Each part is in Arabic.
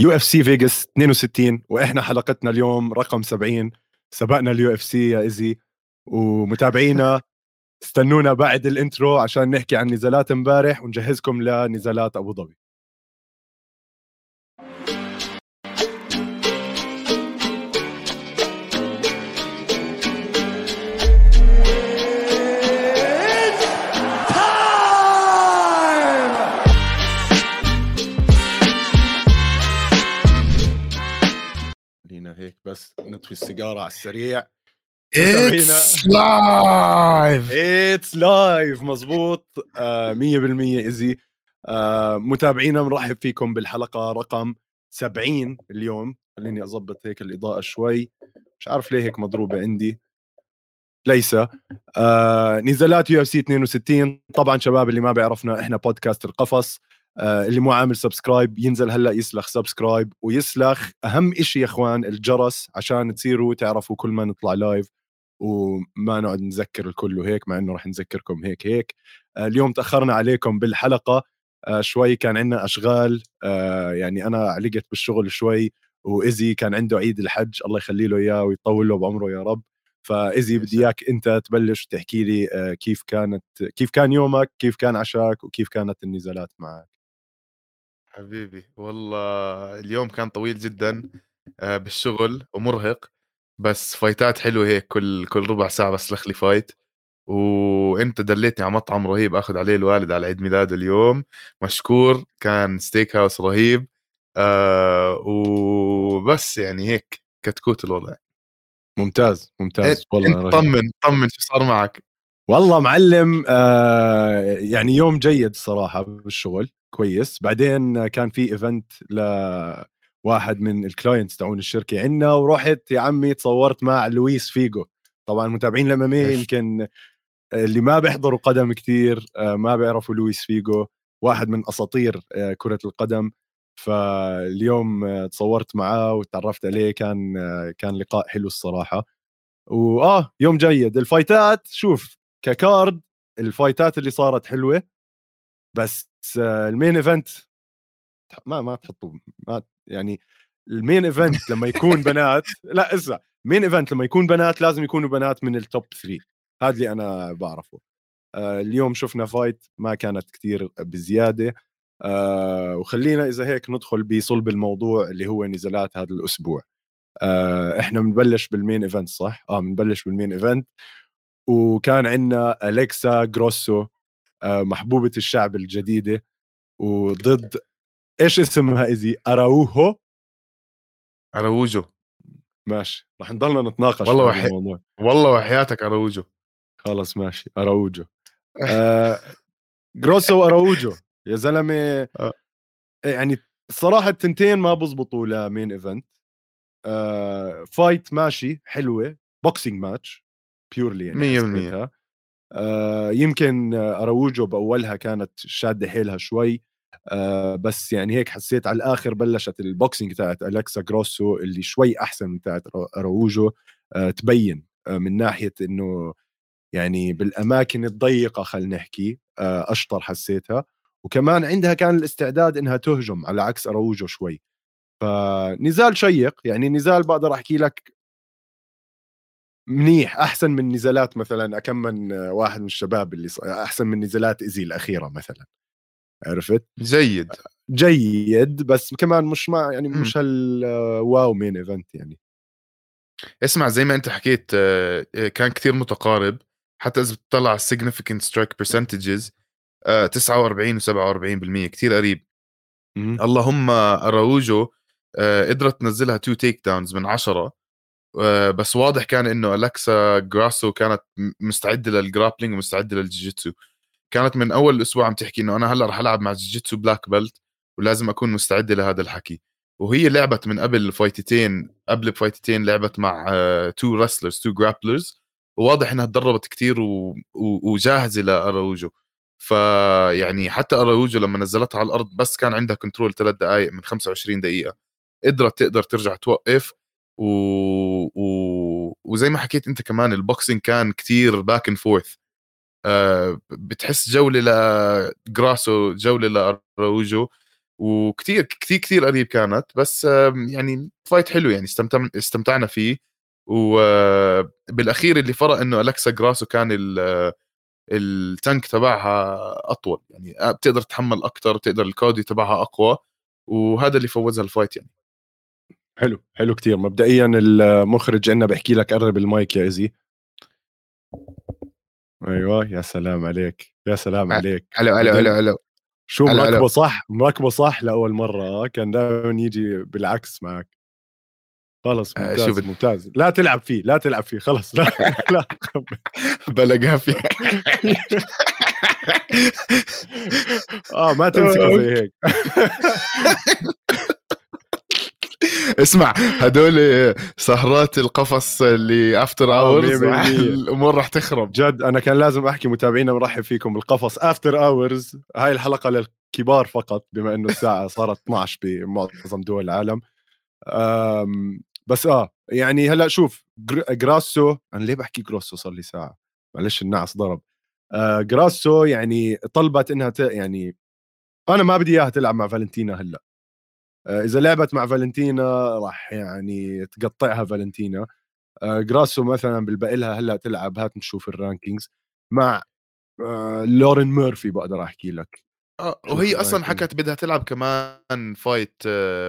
UFC Vegas 62 وإحنا حلقتنا اليوم رقم 70 سبقنا ال U FC يا ايزي ومتابعينا استنونا بعد ال intro عشان نحكي عن نزالات امبارح ونجهزكم لنزالات أبو ظبي. بس نطفي السيجارة على السريع. it's live it's live مزبوط آه 100% ايزي آه متابعينا بنرحب فيكم بالحلقة رقم 70 اليوم. خليني أضبط هيك الإضاءة شوي. مش عارف ليه هيك مضروبة عندي. ليس. آه نزالات UFC 62 طبعا شباب اللي ما بيعرفنا إحنا بودكاست القفص. اللي مو عامل subscribe ينزل هلا يسلخ subscribe ويسلخ أهم إشي يا إخوان الجرس عشان تصيروا تعرفوا كل ما نطلع live وما نقعد نذكر الكل وهيك مع إنه رح نذكركم هيك هيك. آه اليوم تأخرنا عليكم بالحلقة. آه شوي كان عندنا أشغال. آه يعني أنا علقت بالشغل شوي وايزي كان عنده عيد الحج الله يخلي له إياه ويطول له بعمره يا رب. فايزي بدي إياك أنت تبلش تحكي لي آه كيف كانت كيف كان يومك كيف كان عشاك وكيف كانت النزالات معك. حبيبي. والله اليوم كان طويل جدا آه، بالشغل ومرهق بس فايتات حلوة هيك كل كل ربع ساعة بسلخ لي fight. وإنت دليتني على مطعم رهيب آخذ عليه الوالد على عيد ميلاده اليوم. مشكور كان steak house رهيب آه وبس يعني هيك كتكوت الوضع. ممتاز ممتاز. والله إنت رهيب. طمن طمن شو صار معك. والله معلم آه يعني يوم جيد صراحة بالشغل. كويس. بعدين كان في event لواحد من ال clients تاعون الشركة عندنا ورحت يا عمي تصورت مع لويس فيجو. طبعا متابعين ال MMA يمكن اللي ما بيحضروا قدم كتير آه ما بيعرفوا لويس فيجو واحد من أساطير آه كرة القدم. فاليوم آه تصورت معاه وتعرفت عليه كان كان لقاء حلو الصراحة. وآه يوم جيد. الفايتات شوف ك card الفايتات اللي صارت حلوة بس آه، ال main event. ما ما تحطوا ما يعني ال main event لما يكون بنات لا اسمع main event لما يكون بنات لازم يكونوا بنات من ال top 3 هذا اللي أنا بعرفه. آه، اليوم شفنا fight ما كانت كتير بزيادة. آه، وخلينا إذا هيك ندخل بصلب الموضوع اللي هو نزالات هذا الأسبوع. آه، إحنا بنبلش بال main event صح؟ آه بنبلش بال main event. وكان عندنا أليكسا جروسو. محبوبة الشعب الجديدة وضد إيش اسمها ايزي أراوهو؟ اروجو ماشي رح نضلنا نتناقش والله وحي- الموضوع. والله وحياتك اروجو خلص ماشي أراوجو. آه جروسو واراوجو يا زلمة آه. يعني الصراحه التنتين ما بزبطوا ل main event آه fight ماشي حلوة boxing match purely يعني مية بالمية. حسيتها. آه يمكن آه، أراوجو بأولها كانت شادة حيلها شوي آه بس يعني هيك حسيت على الآخر بلشت ال boxing تاعت الكسا جروسو اللي شوي أحسن من تاعت أراوجو آه تبين من ناحية إنه يعني بالأماكن الضيقة خلينا نحكي أشطر حسيتها. وكمان عندها كان الاستعداد إنها تهجم على عكس أراوجو شوي. فنزال شيق يعني نزال بقدر أحكي لك منيح أحسن من نزالات مثلا كم من واحد من الشباب اللي أحسن من نزالات ايزي الأخيرة مثلا. عرفت؟ جيد. جيد بس كمان مش ما يعني مم. مش هال wow main event يعني. اسمع زي ما أنت حكيت آه، آه، كان كثير متقارب حتى إذا بتطلع strike percentages آه، 49 و47% كثير قريب. مم. اللهم أراوجو آه، قدرت تنزلها two takedowns من عشرة. آه، بس واضح كان إنه الكسا جراسو كانت مستعدة لل grappling ومستعدة لل jiu-jitsu. كانت من أول الأسبوع عم تحكي إنه أنا هلأ رح ألعب مع jiu-jitsu black belt ولازم أكون مستعدة لهذا الحكي. وهي لعبت من قبل فايتتين قبل بفايتتين لعبت مع two wrestlers two grapplers وواضح إنها تدربت كتير و... و... وجاهزة لأراوجو. فيعني حتى أراوجو لما نزلتها على الأرض بس كان عندها control ثلاث دقائق من 25 دقيقة. قدرت تقدر ترجع توقف و... و... وزي ما حكيت أنت كمان ال boxing كان كتير back and forth بتحس جولة لجراسو جولة لاراوجو وكتير كتير كتير قريب كانت بس يعني fight حلو يعني استمتعنا استمتعنا فيه. وبالاخير اللي فرق إنه الكسا جراسو كان ال tank تبعها أطول. يعني بتقدر تتحمل أكثر بتقدر ال cardio تبعها أقوى وهذا اللي فوزها ال fight يعني. حلو حلو كتير. مبدئيا المخرج عندنا بحكي لك قرب المايك يا ايزي أيوه يا سلام عليك يا سلام عليك. ألو ألو ألو ألو شو مركبه صح؟ مركبه صح لأول مرة كان دائما يجي بالعكس معك. خلص آه، ممتاز آه ممتاز. لا تلعب فيه لا تلعب فيه خلص. لا لا. بلقها فيه آه ما تمسكه زي هيك. اسمع هدول سهرات القفص اللي after آه، hours الأمور راح تخرب. جد أنا كان لازم أحكي متابعينا مرحب فيكم بالقفص after hours هاي الحلقة للكبار فقط بما إنه الساعة صارت 12 بمعظم دول العالم. بس آه يعني هلأ شوف جراسو أنا ليه بحكي جروسو صار لي ساعة. معلش النعس ضرب. آه جراسو يعني طلبت إنها ت... يعني أنا ما بدي إياها تلعب مع فالنتينا هلأ. آه إذا لعبت مع فالنتينا راح يعني تقطعها فالنتينا. آه جراسو مثلا بالباقي لها هلأ تلعب هات نشوف ال rankings مع آه لورين ميرفي بقدر أحكي لك. آه وهي أصلا حكت بدها تلعب كمان fight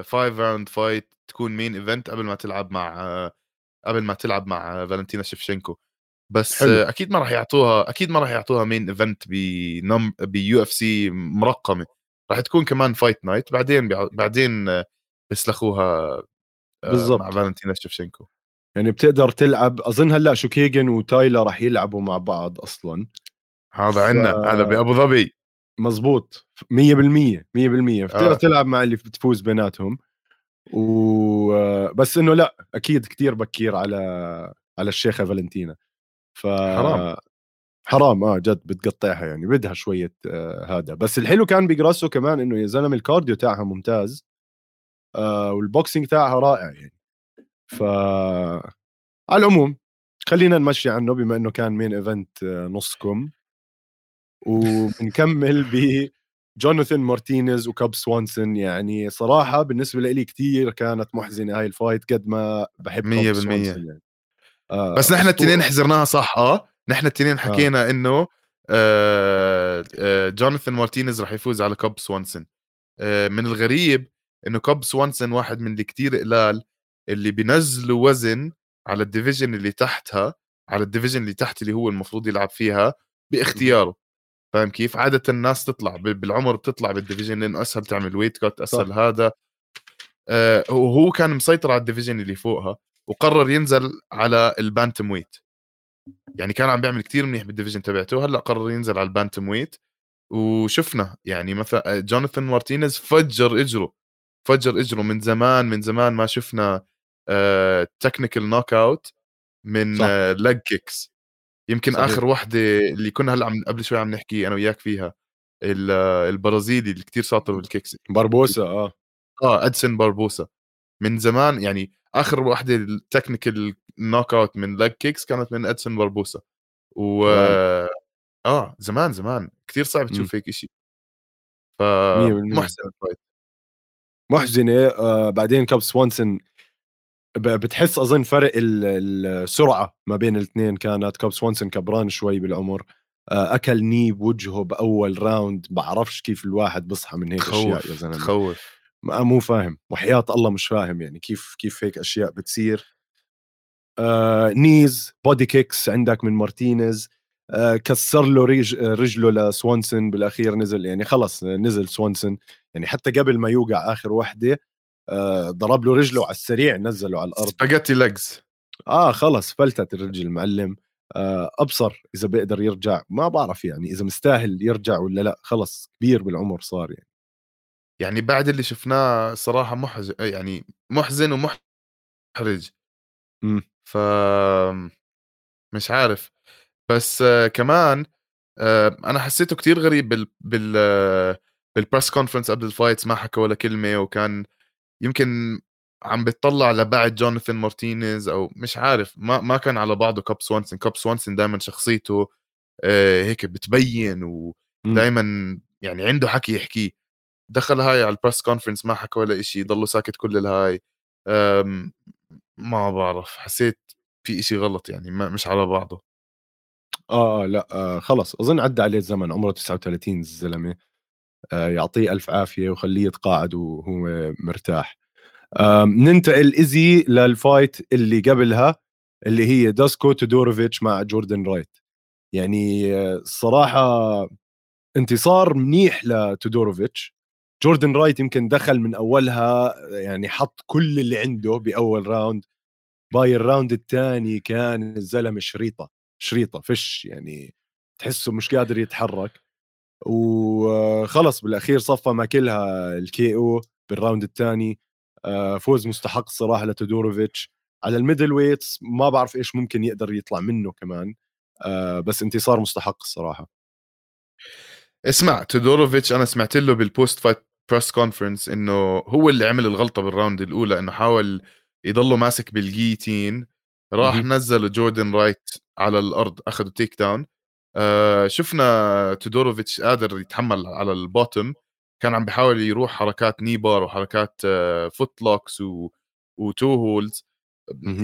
five round fight تكون main event قبل ما تلعب مع قبل ما تلعب مع فالنتينا شيفشينكو. بس حلو. أكيد ما راح يعطوها أكيد ما راح يعطوها main event بنم ب UFC مرقمة. راح تكون كمان fight night بعدين بعدين بيسلخوها آه، بالضبط. مع فالنتينا شيفشينكو يعني بتقدر تلعب أظن هلأ شوكيجن وتايلا راح يلعبوا مع بعض أصلا. هذا ف... عندنا هذا بأبو ظبي. مزبوط. 100% 100% بتقدر آه. تلعب مع اللي بتفوز بيناتهم. و بس إنه لأ أكيد كثير بكير على على الشيخة فالنتينا. ف حرام. حرام آه جد بتقطعها يعني بدها شوية آه هذا. بس الحلو كان بجراسو كمان إنه يا زلمة ال cardio تاعها ممتاز آه وال boxing تاعها رائع يعني. ف على العموم خلينا نمشي عنه بما إنه كان main event آه نصكم. وبنكمل ب جوناثان مارتينيز وكاب سوانسون يعني صراحة بالنسبة لي كثير كانت محزنة هاي ال fight قد ما بحب 100% يعني. آه بس نحن الاثنين حزرناها صح آه؟ نحن الاثنين آه. حكينا آه. إنه آه آه جوناثان مارتينيز راح يفوز على كاب سوانسون آه من الغريب إنه كاب سوانسون واحد من الكثير قلال اللي بينزلوا وزن على ال division اللي تحتها على ال division اللي تحت اللي هو المفروض يلعب فيها باختياره فاهم كيف؟ عادة الناس تطلع بالعمر بتطلع بال division لأنه أسهل تعمل weight cut أسهل صح. هذا آه وهو كان مسيطر على ال division اللي فوقها وقرر ينزل على ال bantamweight يعني كان عم بيعمل كتير منيح بال division تبعته هلأ قرر ينزل على ال bantamweight وشفنا يعني مثلا آه، جوناثان مارتينيز فجر إجره فجر إجره من زمان من زمان ما شفنا technical knockout من leg kicks يمكن صحيح. آخر وحدة اللي كنا هلأ عم قبل شوي عم نحكي أنا وياك فيها البرازيلي اللي كثير شاطر بال kicks باربوسا آه. آه ادسن باربوسا. من زمان يعني آخر وحدة ال technical knockout من leg kicks كانت من ادسن باربوسا و آه زمان زمان. كثير صعب تشوف هيك شيء فمحزن ال fight محزنة. آه بعدين كاب سوانسون بتحس أظن فرق السرعه ما بين الاثنين كانت. كاب سوانسون كبران شوي بالعمر. آه، أكل knee بوجهه بأول round بعرفش كيف الواحد بصحى من هيك أشياء يا زلمة. تخوف. مو فاهم. وحياة الله مش فاهم يعني كيف كيف هيك أشياء بتصير. آه knees body kicks عندك من مارتينيز. آه كسر له رج رجله لسوانسون بالأخير نزل يعني خلص نزل سوانسون يعني حتى قبل ما يوقع آخر وحدة آه، ضرب له رجله على السريع نزله على الأرض. spaghetti legs. آه خلص فلتت الرجل المعلم. آه أبصر إذا بيقدر يرجع. ما بعرف يعني إذا مستاهل يرجع ولا لا. خلص كبير بالعمر صار يعني. يعني بعد اللي شفناه صراحة محزن يعني محزن ومحرج. امم ف مش عارف. بس كمان آه أنا حسيته كتير غريب بال بال بال press conference قبل ال fights ما حكى ولا كلمة وكان يمكن عم بتطلع لبعد جوناثان مارتينيز أو مش عارف ما ما كان على بعضه كاب سوانسون كاب سوانسون دائما شخصيته آه، هيك بتبين ودائما يعني عنده حكي يحكيه. دخل هاي على ال press conference ما حكى ولا شيء ضله ساكت كل الهاي. ما بعرف حسيت في إشي غلط يعني ما مش على بعضه. آه, آه لأ آه خلص أظن عدى عليه الزمن عمره 39 الزلمة. آه يعطيه ألف عافية وخليه يتقاعد وهو مرتاح. آه ننتقل easy لل fight اللي قبلها اللي هي داسكو تودوروفيتش مع جوردن رايت. يعني الصراحه انتصار منيح لتودوروفيتش. جوردن رايت يمكن دخل من أولها يعني حط كل اللي عنده بأول round. by ال round الثاني كان الزلمة شريطة شريطة فش يعني تحسه مش قادر يتحرك. وخلص بالأخير صفى ماكلها ال KO بال round الثاني. آه، فوز مستحق صراحة لتودوروفيتش. على ال middleweights ما بعرف إيش ممكن يقدر يطلع منه كمان. آه، بس انتصار مستحق الصراحه اسمع تودوروفيتش أنا سمعت له بال post-fight press conference إنه هو اللي عمل الغلطة بال round الأولى إنه حاول يضله ماسك بال guillotine راح نزل جوردن رايت على الأرض أخذوا takedown آه شفنا تودوروفيتش قادر يتحمل على ال bottom كان عم بيحاول يروح حركات kneebar وحركات آه foot locks و... و toe holds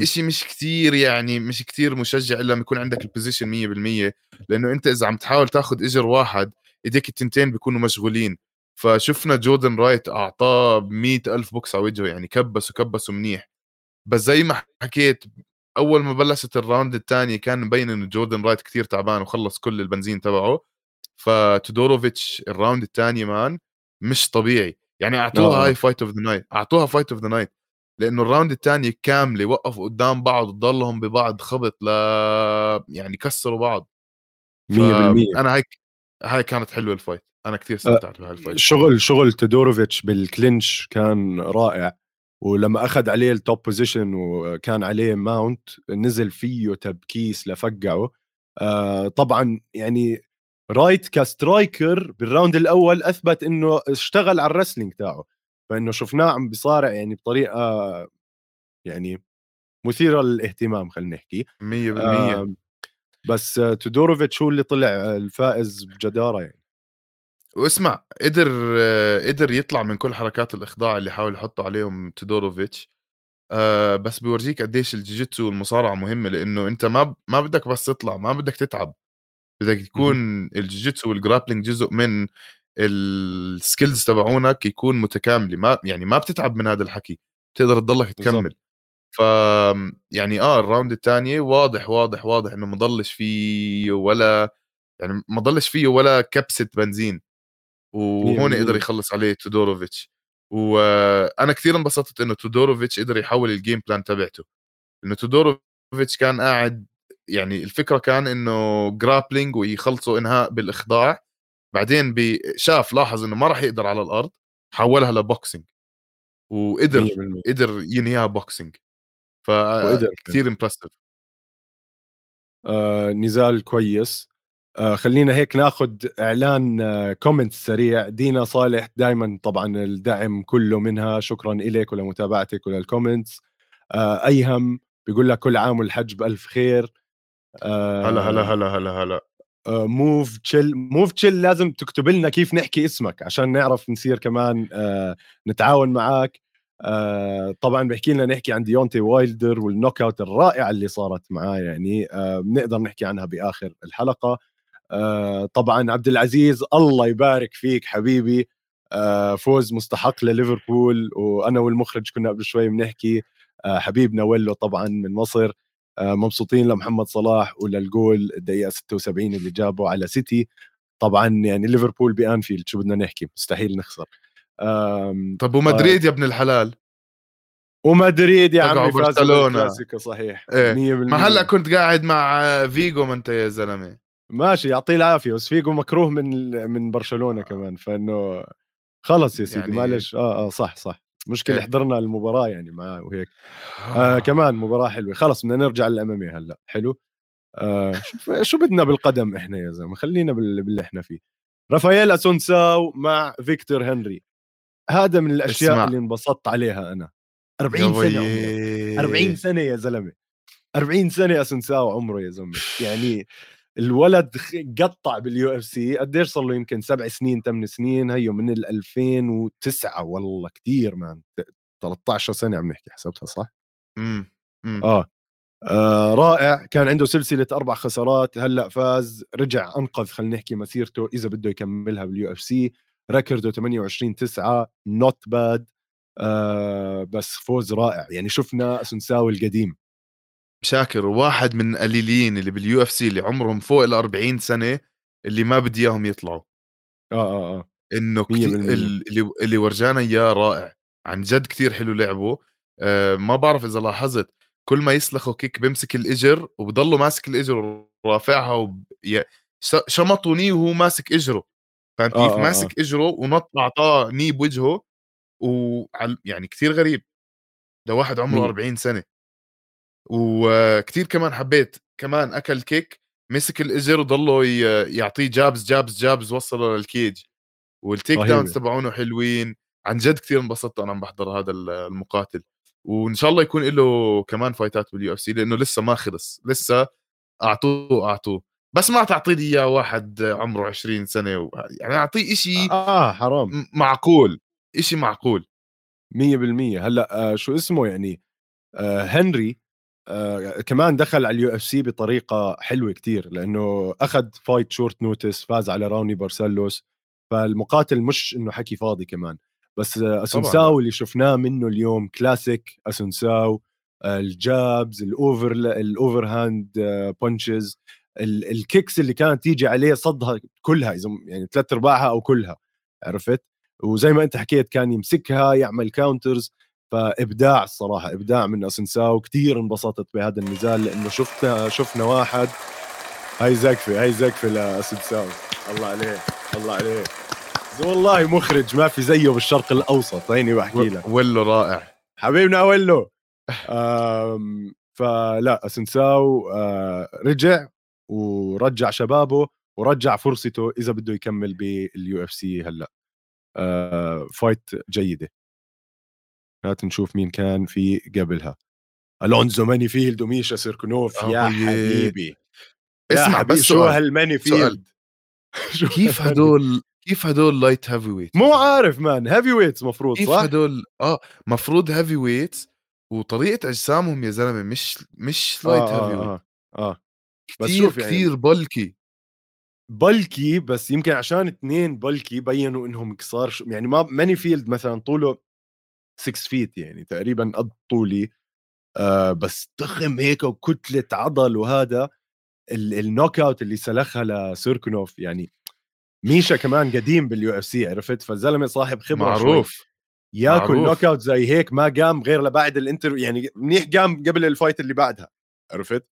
شيء مش كتير يعني مش كتير مشجع إلا لما يكون عندك ال position 100% لأنه أنت إذا عم تحاول تاخذ إجر واحد إيديك التنتين بيكونوا مشغولين. فشفنا جوردن رايت أعطاه مئة ألف بوكس على وجهه يعني كبس وكبس منيح. بس زي ما حكيت أول ما بلشت ال round الثاني كان مبين إنه جوردن رايت كثير تعبان وخلص كل البنزين تبعه. فتودوروفيتش ال round الثاني man مش طبيعي. يعني أعطوها هاي fight of the night أعطوها fight of the night لأنه ال round الثاني كامله وقفوا قدام بعض وضلهم ببعض خبط ل يعني كسروا بعض. 100% أنا هيك هاي كانت حلوة ال fight أنا كثير استمتعت بهاي ال fight. شغل شغل تودوروفيتش بال clinch كان رائع ولما أخذ عليه ال top position وكان عليه mount نزل فيه تبكيس لفقعه. آه طبعا يعني رايت ك striker بال round الأول أثبت إنه اشتغل على ال wrestling تاعه فإنه شفناه عم بيصارع يعني بطريقة يعني مثيرة للاهتمام خلينا نحكي. 100% آه بس تودوروفيتش هو اللي طلع الفائز بجدارة يعني. واسمع قدر قدر يطلع من كل حركات الإخضاع اللي حاول يحطوا عليهم تودوروفيتش. آه بس بيورجيك قديش الجيجيتسو والمصارعة مهمة لأنه أنت ما ما بدك بس تطلع ما بدك تتعب. بدك يكون الجيجيتسو وال grappling جزء من ال skills تبعونك يكون متكاملة. ما يعني ما بتتعب من هذا الحكي تقدر تضلك تكمل. ف يعني آه ال round الثانية واضح واضح واضح إنه ما ضلش فيه ولا يعني ما ضلش فيه ولا كبسة بنزين. وهون قدر يخلص عليه تودوروفيتش. وأنا كثير انبسطت إنه تودوروفيتش قدر يحول ال game plan تبعته. إنه تودوروفيتش كان قاعد يعني الفكرة كان إنه grappling ويخلصوا إنهاء بالإخضاع. بعدين شاف لاحظ إنه ما راح يقدر على الأرض حولها ل boxing. وقدر قدر ينهيها boxing. فكثير impressive آه نزال كويس. آه خلينا هيك ناخذ إعلان آه comment سريع. دينا صالح دائما طبعا الدعم كله منها. شكرا لك ولمتابعتك ولل comments آه أيهم بيقول لك كل عام والحج بألف خير. آه هلا هلا هلا هلا هلا. موف تشيل موف تشيل لازم تكتب لنا كيف نحكي اسمك عشان نعرف نصير كمان آه نتعاون معك آه طبعا بحكي لنا نحكي عن ديونتي وايلدر وال knockout الرائعه اللي صارت معاه يعني. آه بنقدر نحكي عنها بآخر الحلقة. طبعا عبد العزيز الله يبارك فيك حبيبي. آه فوز مستحق لليفربول وأنا والمخرج كنا قبل شوي بنحكي آه حبيبنا ويلو طبعا من مصر. آه مبسوطين لمحمد صلاح وللجول الدقيقة 76 اللي جابه على سيتي. طبعا يعني ليفربول بأنفيلد شو بدنا نحكي؟ مستحيل نخسر. طب ومدريد. يا ابن الحلال؟ ومدريد يا عمي بالكلاسيكو صحيح إيه. ما هلأ كنت قاعد مع فيجو ما انت يا زلمة. ماشي يعطيه العافية بس فيجو مكروه من من برشلونة كمان فإنه خلص يا سيدي يعني... معلش. آه آه صح صح. مشكلة إيه. حضرنا المباراة يعني معاه وهيك. آه كمان مباراة حلوة. خلص بدنا نرجع لل MMA هلأ. حلو؟ آه شو بدنا بالقدم إحنا يا زلمة؟ خلينا باللي إحنا فيه. رافائيل أسونساو مع فيكتور هنري. هذا من الأشياء اسمع. اللي انبسطت عليها أنا. 40 سنة عمره. 40 سنة يا زلمة. 40 سنة أسونساو عمره يا زلمة. يعني الولد قطع بال UFC قديش صار له؟ يمكن سبع سنين ثمان سنين هيو من ال 2009 والله كثير man 13 سنة عم نحكي حسبتها صح؟ امم آه. آه رائع. كان عنده سلسلة أربع خسارات هلأ فاز رجع أنقذ خلينا نحكي مسيرته إذا بده يكملها بال UFC record و 28 9 not bad آه بس فوز رائع. يعني شفنا أسونساو القديم. شاكر واحد من القليلين اللي بال UFC اللي عمرهم فوق ال 40 سنة اللي ما بدي إياهم يطلعوا. آه آه آه. إنه كتير اللي اللي ورجانا إياه رائع. عن جد كثير حلو لعبه. آه ما بعرف إذا لاحظت. كل ما يسلخوا kick بيمسك الإجر وبضله ماسك الإجر ورافعها وب... شمطوا knee وهو ماسك إجره. فهمت كيف؟ آه آه ماسك آه. إجره ونط أعطاه knee بوجهه وعل... يعني كثير غريب. ده واحد عمره 40 سنة. وكثير كمان حبيت كمان أكل kick مسك الاجر وضله يعطيه jabs jabs jabs وصله لل cage. وال takedowns تبعونه حلوين. عن جد كثير انبسطت أنا عم بحضر هذا المقاتل. وإن شاء الله يكون له كمان fight ات بال UFC لأنه لسه ما خلص. لسه أعطوه اعطوه بس ما تعطيني إياه واحد عمره 20 سنة و... يعني أعطيه شيء آه حرام. معقول. شيء معقول. 100% هلأ آه شو اسمه يعني؟ آه هنري آه كمان دخل على ال UFC بطريقة حلوة كتير لأنه أخذ fight short notice فاز على روني بارسلوس فالمقاتل مش إنه حكي فاضي كمان. بس اسونساو اللي شفناه منه اليوم كلاسيك اسونساو ال jabs ال over ال overhand punches ال kicks اللي كانت تيجي عليه صدها كلها إذا يعني ثلاث أرباعها أو كلها عرفت؟ وزي ما أنت حكيت كان يمسكها يعمل counters فإبداع الصراحة إبداع من أسنساو كثير انبسطت بهذا النزال لأنه شفنا شفنا واحد. هاي زقفة هاي زقفة لأسنساو. الله عليه الله عليه. والله مخرج ما في زيه بالشرق الأوسط. هيني بحكي لك. ولو رائع. حبيبنا ولو. فلا أسنساو آه، رجع ورجع شبابه ورجع فرصته إذا بده يكمل بال UFC هلأ. fight جيدة. هات نشوف مين كان في قبلها. ألونزو ماني فيلد وميشا سيركنوف يا حبيبي. اسمع بس شو هالماني فيلد كيف هدول كيف هدول light heavyweight مو عارف man heavyweights مفروض كيف صح؟ هدول آه مفروض heavyweights وطريقة أجسامهم يا زلمة مش مش light آه heavy آه, آه, آه. بس كثير شوف يعني كثير بلكي بلكي بس يمكن عشان اثنين بلكي بينوا إنهم قصار شو يعني ما ماني فيلد مثلا طوله 6 feet يعني تقريبا قد طولي. آه بس ضخم هيك وكتلة عضل وهذا ال knockout اللي سلخها لسيركنوف يعني ميشا كمان قديم بال UFC عرفت؟ فالزلمة صاحب خبرة معروف شوي. ياكل knock out زي هيك ما قام غير لبعد ال interview يعني منيح قام قبل ال fight اللي بعدها عرفت؟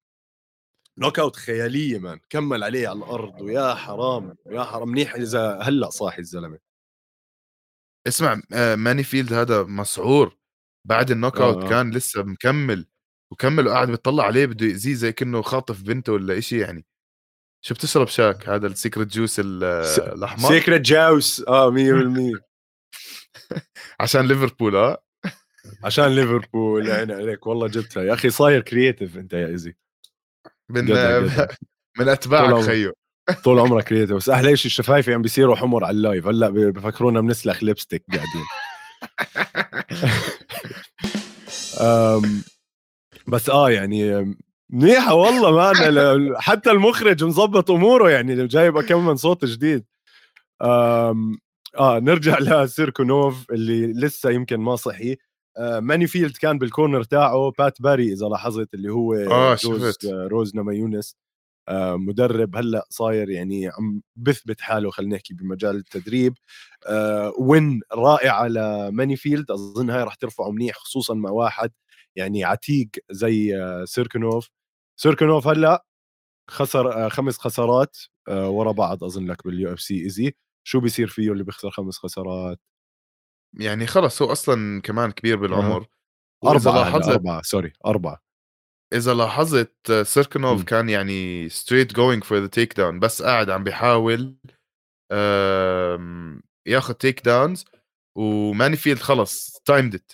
knockout خيالية man كمل عليه على الأرض ويا حرام يا حرام. منيح إذا هلأ صاحي الزلمة. اسمع آه، ماني فيلد هذا مسعور بعد ال knockout آه. كان لسه مكمل وكمل وقاعد بيطلع عليه بده يأذيه زي كأنه خاطف بنته ولا إشي يعني. شو بتشرب شاك؟ هذا ال secret juice الأحمر؟ secret juice آه 100% عشان ليفربول آه. عشان ليفربول عيني عليك والله جبتها. يا أخي صاير creative أنت يا ايزي من من أتباعك خيو. طول عمرك creative بس أحلى شيء الشفايفي عم بيصيروا حمر على ال live؟ هلأ بفكرونا بنسلخ lipstick قاعدين. بس آه يعني منيحة والله man حتى المخرج مظبط أموره يعني جايب كم من صوت جديد. آه نرجع لسيركونوف اللي لسه يمكن ما صحي. آه ماني فيلد كان بال corner تاعه بات باري إذا لاحظت اللي هو آه روز, آه روز نما يونس. مدرب هلأ صاير يعني عم بثبت حاله خلينا نحكي بمجال التدريب. آه win رائعة لماني فيلد أظن هاي راح ترفعه منيح خصوصا مع واحد يعني عتيق زي آه سيركنوف سيركنوف هلأ خسر آه، خمس خسارات آه، ورا بعض أظن لك بال UFC ايزي شو بيصير فيه اللي بيخسر خمس خسارات؟ يعني خلص هو أصلا كمان كبير بالعمر. أه. أربعة أربعة sorry أربعة. إذا لاحظت سيركنوف كان يعني straight going for the takedown بس قاعد عم بيحاول ياخذ takedowns وماني فيلد خلص timed it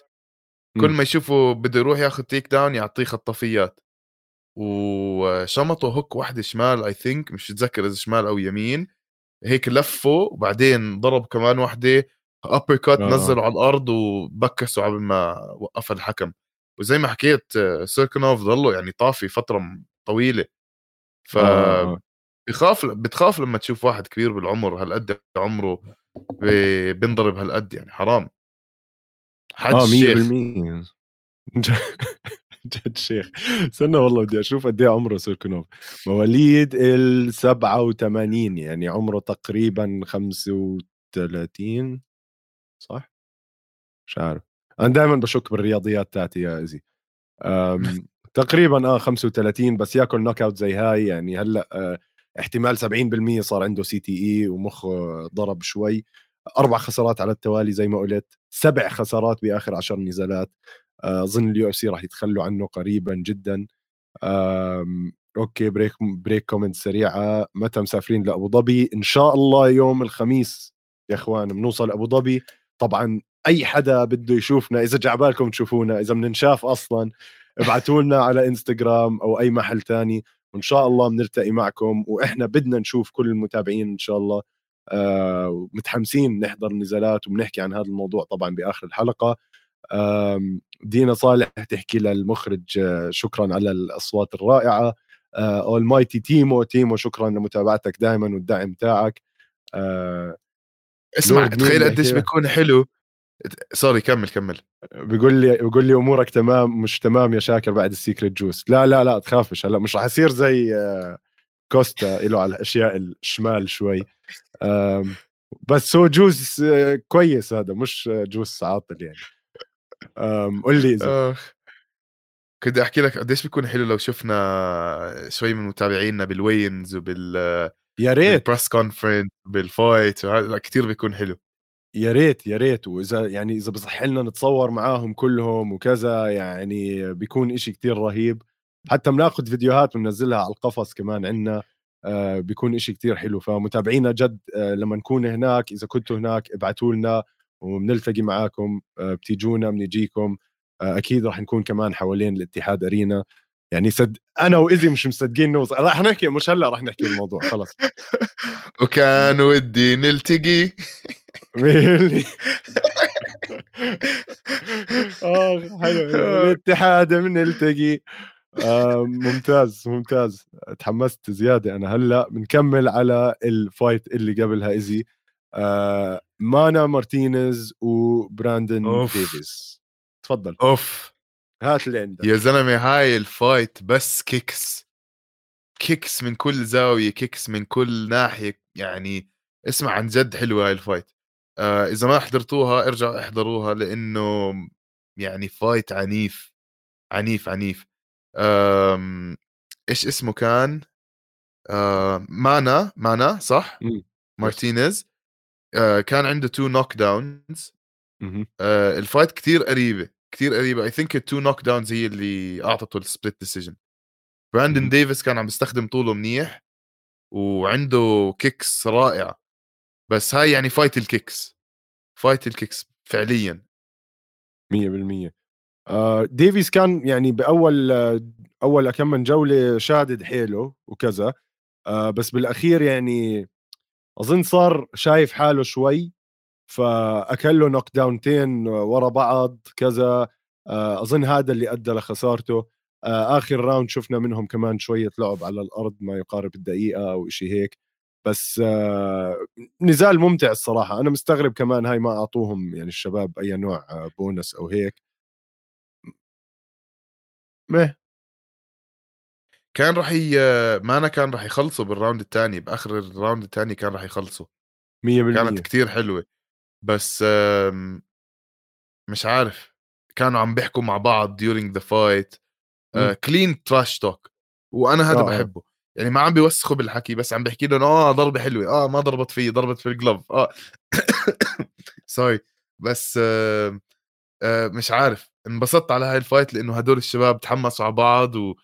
كل ما يشوفه بده يروح ياخذ takedown يعطيه خطافيات وشمطه hook واحدة شمال I think مش متذكر إذا شمال أو يمين. هيك لفه وبعدين ضرب كمان واحدة uppercut آه. نزله على الأرض وبكسه قبل ما وقفها الحكم. وزي ما حكيت سيركنوف ضله يعني طافي فترة طويلة ف آه. آه. بخاف بتخاف لما تشوف واحد كبير بالعمر هالقد عمره بينضرب هالقد يعني حرام حد آه 100% جد شيخ استنى والله بدي أشوف قد إيه عمره سيركنوف مواليد ال 87 يعني عمره تقريبا 35 صح؟ مش عارف أنا دائما بشك بالرياضيات تاعتي يا إزي. تقريبا آه 35 بس ياكل knockout زي هاي يعني هلأ آه احتمال 70% صار عنده CTE ومخه ضرب شوي. أربع خسارات على التوالي زي ما قلت. سبع خسارات بآخر عشر نزالات. آه، أظن ال UFC راح يتخلوا عنه قريبا جدا. okay break break comment سريعة. متى مسافرين لأبو ظبي؟ إن شاء الله يوم الخميس يا إخوان بنوصل أبو ظبي. طبعا أي حدا بده يشوفنا إذا جعبالكم تشوفونا إذا بننشاف أصلا ابعتوا لنا على إنستغرام أو أي محل تاني وإن شاء الله بنلتقي معكم وإحنا بدنا نشوف كل المتابعين إن شاء الله. آه متحمسين نحضر النزالات وبنحكي عن هذا الموضوع طبعا بآخر الحلقة. دينا صالح تحكي للمخرج آه، شكرا على الأصوات الرائعة. اول Mighty Timo Timo شكرا لمتابعتك دائما والدعم تاعك. آه، اسمع تخيل قديش بيكون حلو. sorry كمل كمل. بيقول لي بيقول لي أمورك تمام مش تمام يا شاكر بعد ال secret juice. لا لا لا تخافش هلا مش راح يصير زي آه، كوستا لو على الأشياء الشمال شوي. بس هو juice كويس هذا مش juice عاطل يعني. قول لي إذا. كنت أحكي لك قديش بيكون حلو لو شفنا شوي من متابعينا بال weigh-ins وبال يا ريت. press conference بال fight كثير بيكون حلو. يا ريت يا ريت. وإذا يعني إذا بصح لنا نتصور معاهم كلهم وكذا يعني بيكون إشي كتير رهيب. حتى بناخذ فيديوهات وننزلها على القفص كمان عندنا آه بيكون إشي كتير حلو. فمتابعينا جد آه لما نكون هناك إذا كنتوا هناك ابعتوا لنا وبنلتقي معاكم آه بتيجونا بنجيكم. أكيد راح نكون كمان حوالين الاتحاد أرينا. يعني صد أنا وايزي مش مصدقين نوصل راح نحكي مش هلأ راح نحكي الموضوع خلص وكان ودي نلتقي. آه حلو. الاتحاد بنلتقي آه ممتاز ممتاز. تحمست زيادة. أنا هلأ بنكمل على ال fight اللي قبلها easy آه مانا مارتينيز وبراندن أوف. ديفيس تفضل. أوف. هات اللي عندك. يا زلمة هاي ال fight بس kicks kicks من كل زاوية kicks من كل ناحية. يعني اسمع عن جد حلوة هاي ال fight آه إذا ما حضرتوها ارجعوا احضروها لأنه يعني fight عنيف. عنيف عنيف. آمم إيش اسمه كان؟ آه مانا مانا صح؟ مارتينيز. آه كان عنده two knockdowns ال fight كثير قريبة. كثير قريبة. I think ال two knockdowns هي اللي أعطته ال split decision براندن ديفيس كان عم بيستخدم طوله منيح وعنده kicks رائعه بس هاي يعني fight ال kicks fight ال kicks فعليا. 100% آه ديفيس كان يعني بأول أول كم من جولة شادد حيله وكذا. آه بس بالأخير يعني أظن صار شايف حاله شوي. فاكل له knockdown تين ورا بعض كذا. آه أظن هذا اللي أدى لخسارته. آه آخر round شفنا منهم كمان شوية لعب على الأرض ما يقارب الدقيقة أو شيء هيك. بس آه نزال ممتع الصراحة. أنا مستغرب كمان هاي ما أعطوهم يعني الشباب أي نوع بونس أو هيك. مه. كان راح ي... مانا كان راح يخلصوا بال round الثاني بآخر ال round الثاني كان راح يخلصوا. 100% كانت كتير حلوة. بس مش عارف. كانوا عم بيحكوا مع بعض during the fight clean trash talk وأنا هذا آه. آه. بحبه. يعني ما عم بيوسخوا بالحكي بس عم بحكي لهم آه ضربة حلوة آه ما ضربت فيه ضربت في ال glove آه. sorry بس آه آه مش عارف. انبسطت على هاي ال fight لأنه هدول الشباب تحمسوا على بعض و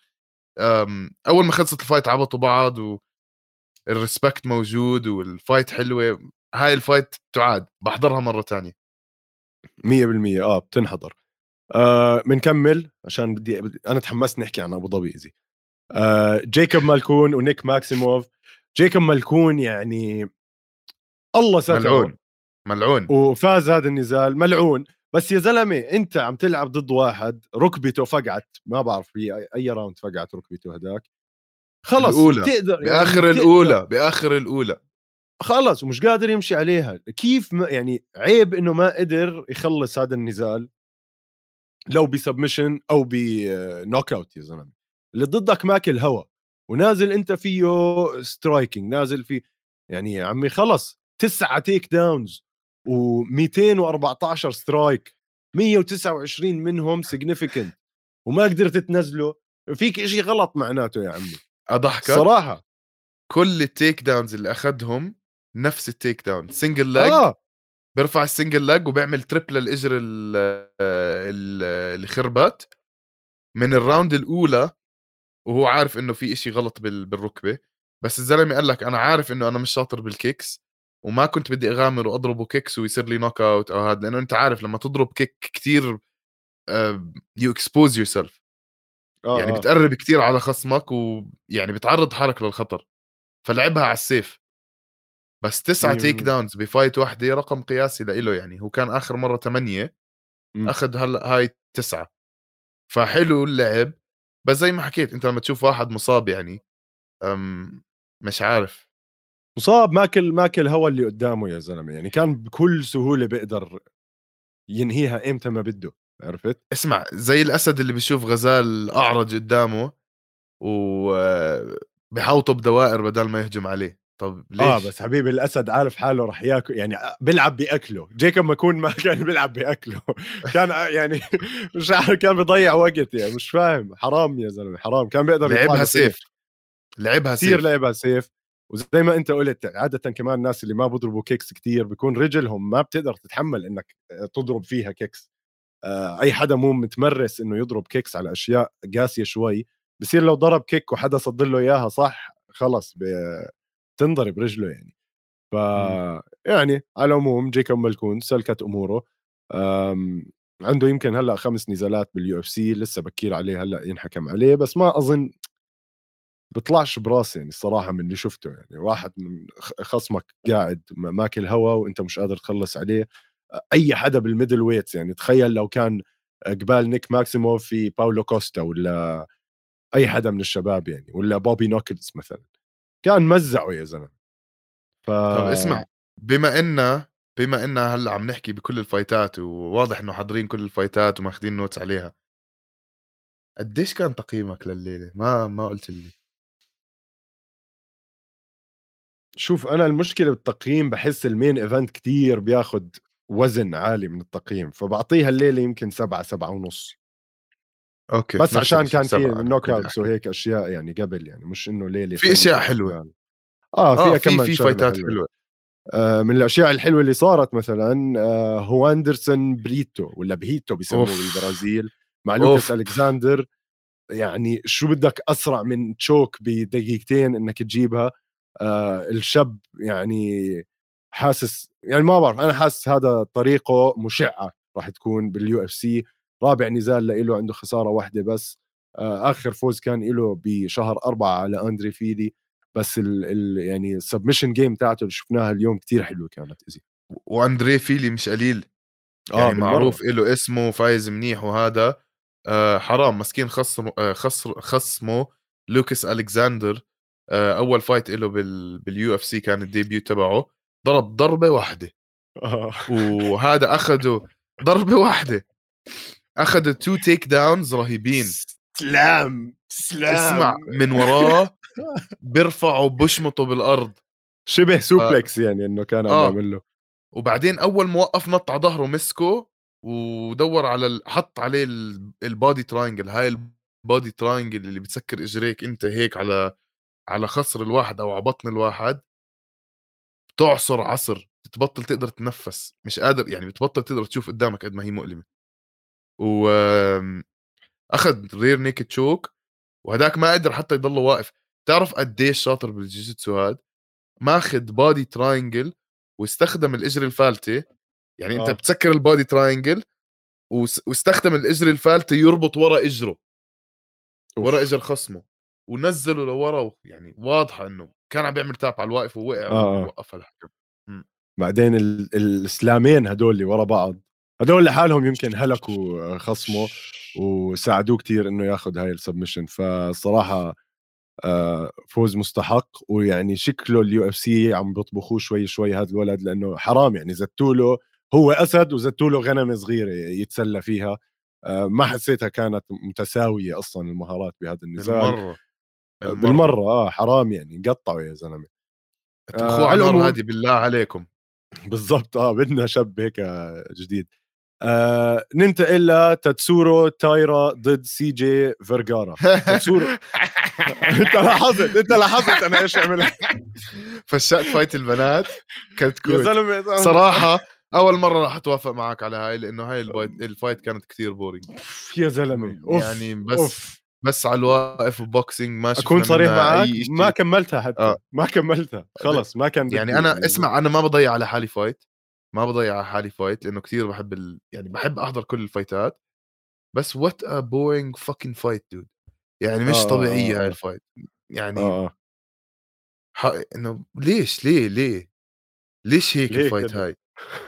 أول ما خلصت ال fight عبطوا بعض و ال respect موجود وال fight حلوة. هاي ال fight تعاد بحضرها مرة ثانية 100% آه بتنحضر. آه بنكمل عشان بدي أنا تحمست نحكي عن أبو ظبي easy آه جيكوب مالكون ونيك ماكسيموف. جيكوب مالكون يعني الله ستره ملعون ملعون. وفاز هذا النزال ملعون. بس يا زلمة أنت عم تلعب ضد واحد ركبته فقعت ما بعرف في أي round فقعت ركبته هداك. خلص الأولى. تقدر يعني بآخر تقدر- الأولى بآخر الأولى. خلص ومش قادر يمشي عليها. كيف ما يعني عيب إنه ما قدر يخلص هذا النزال لو ب submission أو ب knockout يا زلمة. اللي ضدك ماكل هوا ونازل أنت فيه striking نازل فيه يعني يا عمي خلص تسعة takedowns و214 strike 129 منهم significant وما قدرت تنزله. فيك إشي غلط معناته يا عمي. أضحكك؟ صراحة. كل ال takedowns اللي أخذهم نفس ال takedown single leg آه. بيرفع ال single leg وبيعمل trip لل الإجر ال- ال- اللي خربت. من ال round الأولى وهو عارف إنه في إشي غلط بال- بالركبة. بس الزلمة قال لك أنا عارف إنه أنا مش شاطر بال kicks وما كنت بدي أغامر وأضربه kicks ويصير لي knockout أو هذا لأنه أنت عارف لما تضرب kick كثير you expose yourself آه يعني آه. بتقرب كتير على خصمك ويعني بتعرض حالك للخطر. فلعبها على ال safe بس تسعة take بالمية. downs ب fight واحدة رقم قياسي لإله يعني. هو كان آخر مرة ثمانية مم. أخذ هلأ هاي تسعة. فحلو اللعب. بس زي ما حكيت أنت لما تشوف واحد مصاب يعني أم مش عارف. مصاب ماكل ماكل هوا اللي قدامه يا زلمة. يعني كان بكل سهولة بيقدر ينهيها إمتى ما بده. عرفت؟ اسمع زي الأسد اللي بيشوف غزال أعرج قدامه وبحوطه بدوائر بدل ما يهجم عليه. طب ليش؟ آه بس حبيبي الأسد عارف حاله رح ياكل يعني بيلعب بأكله. جيكوب ماكون ما كان بيلعب بأكله. كان يعني مش عارف كان بيضيع وقت يعني مش فاهم. حرام يا زلمة حرام. كان بيقدر لعبها safe. لعبها كثير safe. لعبها safe. وزي ما أنت قلت عادة كمان الناس اللي ما بيضربوا kicks كثير بيكون رجلهم ما بتقدر تتحمل إنك تضرب فيها kicks. آه، أي حدا مو متمرس إنه يضرب kicks على أشياء قاسية شوي بصير لو ضرب kick وحدا صد له إياها صح خلص بتنضرب رجله يعني. ف يعني على العموم جيكوب ملكون سلكت أموره. أم، عنده يمكن هلأ خمس نزالات بال UFC لسه بكير عليه هلأ ينحكم عليه بس ما أظن بيطلعش براسي يعني الصراحة من اللي شفته يعني. واحد من خصمك قاعد ماكل هوا وأنت مش قادر تخلص عليه. أي حدا بال middleweights يعني تخيل لو كان قبال نيك ماكسيموف في باولو كوستا ولا أي حدا من الشباب يعني ولا بوبي نوكلز مثلا. كأن مزعه يا زلمة. ف طب اسمع بما إن بما إن هلأ عم نحكي بكل الفايتات وواضح إنه حاضرين كل الفايتات وماخذين notes عليها. قديش كان تقييمك لليلة؟ ما ما قلت لي. شوف أنا المشكلة بالتقييم بحس ال main event كتير بياخد وزن عالي من التقييم فبعطيها الليلة يمكن سبعة سبعة ونص. okay بس عشان كان في knockouts. وهيك أشياء يعني قبل يعني مش إنه ليلة فكانت حلوة. كسبان. آه فيها في كمان في شغلة فايتات حلوة. حلوة آه من الأشياء الحلوة اللي صارت مثلا آه هو أندرسون بريتو ولا بهيتو بيسموه. بالبرازيل مع أوف. لوكاس الكساندر يعني شو بدك أسرع من choke بدقيقتين إنك تجيبها آه الشاب يعني حاسس يعني ما بعرف أنا حاسس هذا طريقه مشعة راح تكون بال UFC رابع نزال له عنده خسارة واحدة بس. آه آخر فوز كان له بشهر أربعة على أندري فيلي. بس ال ال يعني ال submission game تاعته اللي شفناها اليوم كتير حلوة كانت easy. واندريه فيلي مش قليل. يعني بالمرة. معروف له اسمه فايز منيح وهذا. آه حرام مسكين خصم آه خصمه لوكاس الكساندر آه أول fight له بال بال UFC كان ال debut تبعه. ضرب ضربة واحدة. آه. وهذا اخذه ضربة واحدة. اخذ two takedowns رهيبين. slam slam اسمع من وراه بيرفعه بشمطه بالأرض. شبه suplex يعني إنه كان عم آه. يعمل له. وبعدين أول ما وقف نط على ظهره مسكه ودور على ال... حط عليه ال- ال body triangle هاي ال body triangle اللي بتسكر إجريك أنت هيك على على خصر الواحد أو على بطن الواحد. بتعصر عصر بتبطل تقدر تتنفس مش قادر يعني بتبطل تقدر تشوف قدامك قد ما هي مؤلمة. و آم، اخذ rear naked choke وهداك ما قدر حتى يضل واقف. تعرف قديش شاطر بال jiu-jitsu هاد؟ ماخذ body triangle واستخدم الاجر الفالته يعني أنت آه. بتسكر ال body triangle واستخدم الاجر الفالته يربط ورا إجره. ورا إجر خصمه. ونزله لورا يعني واضحة إنه كان عم بيعمل tap على الواقف ووقع آه. ووقف الحكم. بعدين ال- السلامين هدول اللي ورا بعض. هدول لحالهم يمكن هلكوا خصمه وساعدوه كتير إنه ياخذ هاي ال submission. فصراحة آه، فوز مستحق ويعني شكله ال UFC عم بيطبخوه شوي شوي هذا الولد لأنه حرام يعني زتوا له هو أسد وزتوا له غنم صغيرة يتسلى فيها. آه، ما حسيتها كانت متساوية أصلا المهارات بهذا النزال بالمرة بالمرة, بالمرة آه حرام يعني قطعوا يا زلمة. آه على العموم هذه بالله عليكم. بالضبط آه بدنا شاب هيك جديد. آه ننتقل لتاتسورو تايرا ضد سي جي فيرجارا. تاتسورو انت لاحظت انت لاحظت أنا إيش عملت فشأت fight البنات. كانت يا زلمة صراحة أول مرة راح أتوافق معك على هاي لأنه هاي ال fight, كانت كثير boring يا زلمة. أوف. يعني بس أوف. بس على الواقف boxing ما أكون صريح معك؟ ما كملتها حتى. آه. ما كملتها. خلص ما كان يعني أنا يعني. اسمع أنا ما بضيع على حالي fight. ما بضيع على حالي fight لأنه كثير بحب ال... يعني بحب أحضر كل الفايتات بس what a boring fucking fight dude يعني مش آه طبيعيه هاي ال fight يعني آه. ح... إنه ليش ليه ليه؟ ليش هيك ليه ال fight كده؟ هاي؟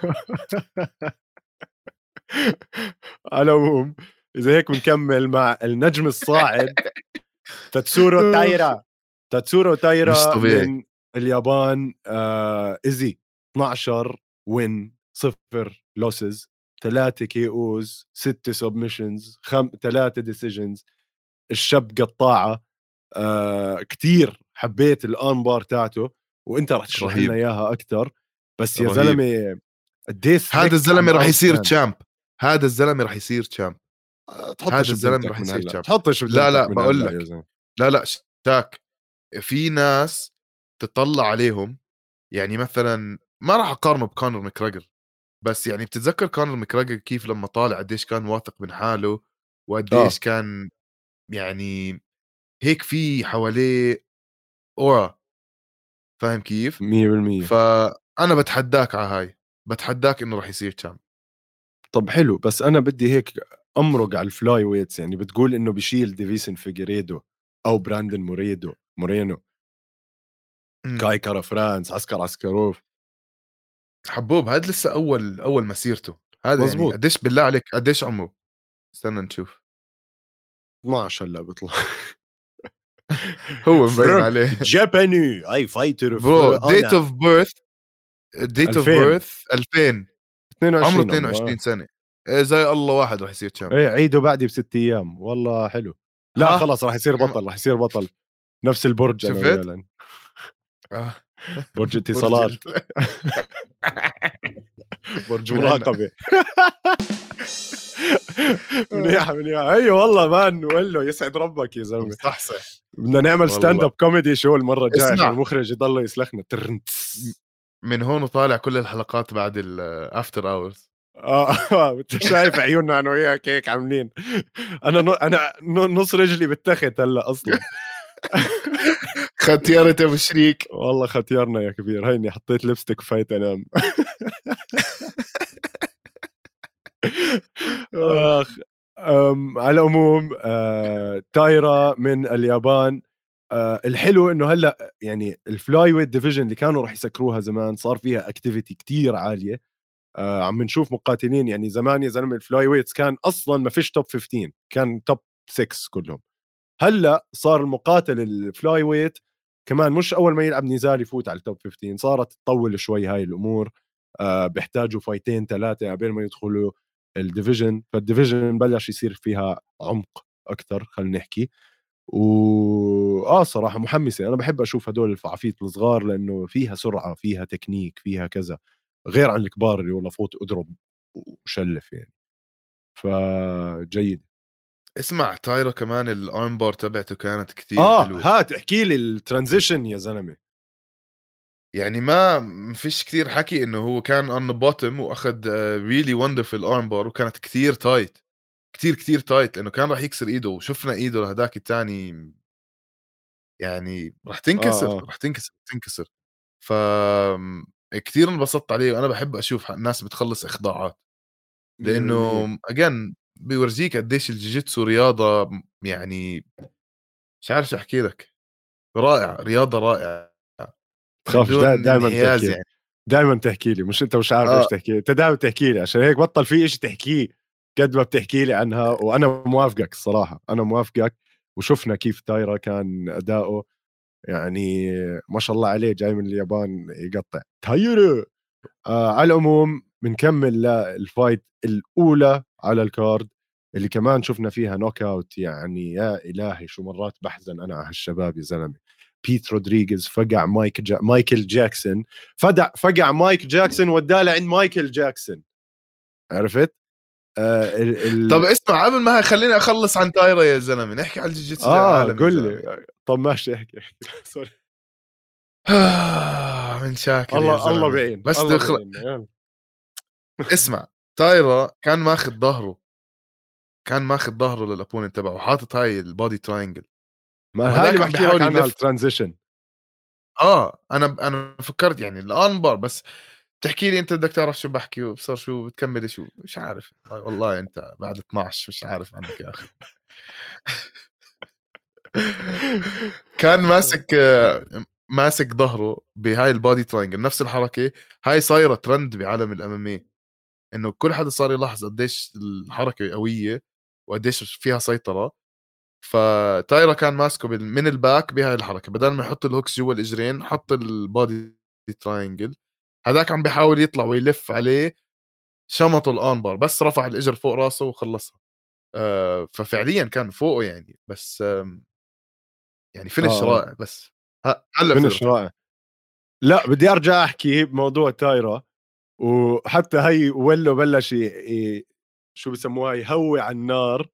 على العموم إذا هيك بنكمل مع النجم الصاعد تاتسورو تايرا. تاتسورو تايرا من اليابان آه easy 12 win صفر losses ثلاثة KOs ستة submissions خم... ثلاثة decisions الشاب قطاعة آه كتير حبيت ال armbar تاعته وإنت رح تشرح لنا إياها أكثر بس يا زلمة قديش هذا الزلمة رح يصير champ هذا الزلمة رح يصير champ هذا الزلمة رح يصير champ تحطش لا لا بقول لك. لا لا شتاك. في ناس تطلع عليهم يعني مثلا ما راح أقارنه بكونر مكراجر بس يعني بتتذكر كونر مكراجر كيف لما طالع قديش كان واثق من حاله وقديش آه. كان يعني هيك في حواليه aura فاهم كيف؟ 100% فأنا بتحداك على هاي. بتحداك إنه راح يصير تشام طب حلو. بس أنا بدي هيك أمرق على ال flyweights يعني بتقول إنه بشيل ديفيسن فيجريدو أو براندن موريدو مورينو. إمم. كاي كارا فرانس عسكر عسكروف. حبوب هذا لسه أول أول مسيرته. هذا مزبوط يعني قديش بالله عليك قديش عمره؟ استنى نشوف. 12 هلا بيطلع. هو مبين عليه. Japanese fighter date of birth date of birth 2000 22 عمره 22 سنة. إيه زي الله واحد راح يصير champion إيه عيده بعدي بست أيام. والله حلو. لا خلص راح يصير بطل راح يصير بطل. نفس البرج شفت؟ آه. برج اتصالات. برج مراقبه منيح منيح أي والله man ولو يسعد ربك يا زلمة. صح بدنا نعمل stand up comedy show المرة الجاية عشان المخرج يضل يسلخنا. من هون وطالع كل الحلقات بعد ال after hours آه أنت شايف عيوننا أنا وياك هيك عاملين. أنا أنا نص رجلي بالتخت هلا أصلا. ختيارة أبو شريك. والله ختيارنا يا كبير. هيني حطيت لبستك وفايت أنام. آخ على العموم آه، تايرا من اليابان. آه، الحلو إنه هلأ يعني ال flyweight division اللي كانوا راح يسكروها زمان صار فيها activity كتير عالية. آه، عم نشوف مقاتلين يعني زمان يا زلمة ال flyweights كان أصلا ما فيش top 15 كان top 6 كلهم. هلأ صار المقاتل ال flyweight كمان مش أول ما يلعب نزال يفوت على ال top 15 صارت تطول شوي هاي الأمور آه بيحتاجوا fight ين ثلاثة قبل ما يدخلوا ال division فال division بلش يصير فيها عمق أكثر خلينا نحكي. و آه صراحة محمسة أنا بحب أشوف هدول الفعافيت الصغار لأنه فيها سرعة فيها تكنيك فيها كذا غير عن الكبار اللي والله فوت أضرب وشلف يعني. فجيد. اسمع تايرو كمان ال arm bar تبعته كانت كثير آه حلوة. هات احكي لي ال transition يا زلمة يعني ما فيش كثير حكي إنه هو كان on bottom وأخذ really wonderful arm bar وكانت كثير tight كثير كثير tight لأنه كان راح يكسر إيده وشفنا إيده لهداك الثاني يعني راح تنكسر آه آه. راح تنكسر تنكسر ف كثير انبسطت عليه وأنا بحب أشوف الناس بتخلص إخضاعات لأنه اجين بيورجيك قديش الجيجيتسو رياضة يعني مش عارف شو أحكي لك. رائع رياضة رائعة. بدون دائما تحكي يعني. دائما تحكي لي مش أنت مش عارف آه. إيش تحكي أنت دائما تحكي لي عشان هيك بطل في شيء تحكيه قد ما بتحكي لي عنها وأنا موافقك الصراحه أنا موافقك. وشفنا كيف تايرا كان أداؤه. يعني ما شاء الله عليه جاي من اليابان يقطع. تايرا! آه على العموم بنكمل لل fight الأولى على ال card اللي كمان شفنا فيها knock out يعني يا إلهي شو مرات بحزن أنا على هالشباب يا زلمة. بيت رودريغيز فقع مايك جا مايكل جاكسون. فدع فقع مايك جاكسون وداه لعند مايكل جاكسون. عرفت؟ آه ال ال طب اسمع قبل ما خليني أخلص عن تايرا يا زلمة نحكي على ال jiu-jitsu آه قول زلمة. لي. طب ماشي احكي احكي. sorry من شاكر الله. الله بعين بس الله دخل... اسمع تايرا كان ماخذ ظهره كان ماخذ ظهره لل opponent تبعه وحاطط هاي ال body triangle ما هاي اللي بحكي لك بيحاول عنها يلف. ال transition آه أنا أنا فكرت يعني ال arm bar بس بتحكي لي أنت بدك تعرف شو بحكي وبصير شو بتكمل شو؟ مش عارف. والله أنت بعد 12 مش عارف عنك يا أخي. كان ماسك ماسك ظهره بهاي ال body triangle نفس الحركة هاي صايرة ترند بعالم ال MMA إنه كل حدا صار يلاحظ قديش الحركة قوية وقديش فيها سيطرة. فتايرا كان ماسكه من ال back بهاي الحركة. بدل ما يحط ال hooks جوا الإجرين حط ال body triangle هذاك عم بيحاول يطلع ويلف عليه شمطه ال arm bar بس رفع الإجر فوق راسه وخلصها. آه ففعليا كان فوقه يعني. بس يعني finish آه. رائع بس. هلا finish رائع. لا بدي أرجع أحكي بموضوع تايرا. وحتى هي ولو بلش ي... ي... شو بسموها يهوي على النار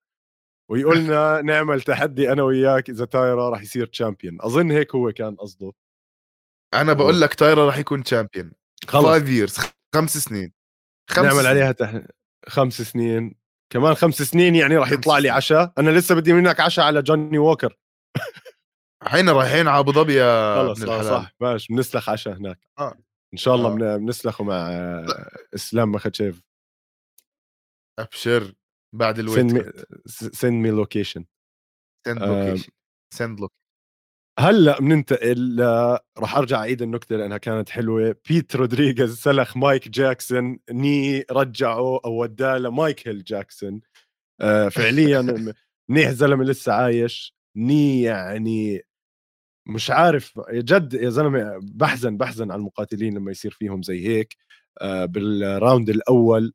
ويقولنا نعمل تحدي أنا وياك إذا تايرا راح يصير champion أظن هيك هو كان قصده. أنا بقول لك تايرا راح يكون champion خلص. 5 years خمس سنين. خمس نعمل سنين. عليها تح... خمس سنين. كمان خمس سنين يعني راح يطلع لي. عشاء. أنا لسه بدي منك عشاء على جوني ووكر الحين رايحين على ابو ظبي يا خلص آه الحلال. صح. باش بنسلخ عشاء هناك. آه. إن شاء الله آه. بن- بنسلخه مع إسلام مخاتشيف أبشر بعد ال weight. send me. send location send location send loc هلأ بننتقل ل- راح أرجع أعيد النكتة لأنها كانت حلوة. بيت رودريغيز سلخ مايك جاكسون. ني رجعه أو وداه لمايكل جاكسون. آه، فعليا منيح زلمه لسه عايش. ني يعني مش عارف جد يا زلمة بحزن بحزن على المقاتلين لما يصير فيهم زي هيك آه، بال round الأول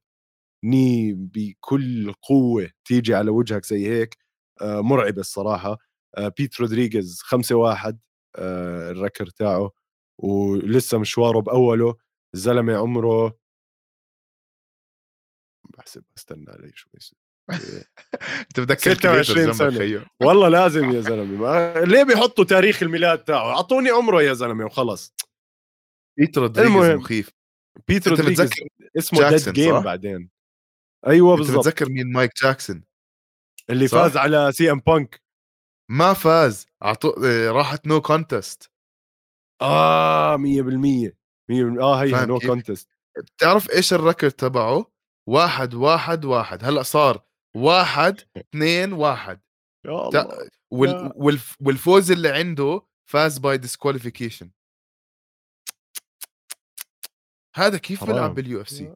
ني بكل قوة تيجي على وجهك زي هيك آه، مرعبة الصراحة آه، بيت رودريغيز 5 1 ال record تاعه ولسه مشواره بأوله الزلمة عمره بحسب استنى علي شوي انت بدك 26 سنة. والله لازم يا زلمة. ما... ليه بيحطوا تاريخ الميلاد تاعه؟ أعطوني عمره يا زلمة وخلص. بيت رودريغيز. مخيف. بيت انت رودريغيز متذكر اسمه Dead Game؟ بعدين. أيوه انت بالضبط. بتذكر مين مايك جاكسون؟ اللي صح؟ فاز على CM Punk. ما فاز. عطو... آه، راحت no contest آه 100% 100% آه هي no? contest بتعرف إيش الـ record تبعه؟ واحد واحد واحد. هلأ صار واحد اثنين واحد يا الله وال... لا. والف... والفوز اللي عنده فاز by disqualification هذا كيف. بيلعب بال UFC؟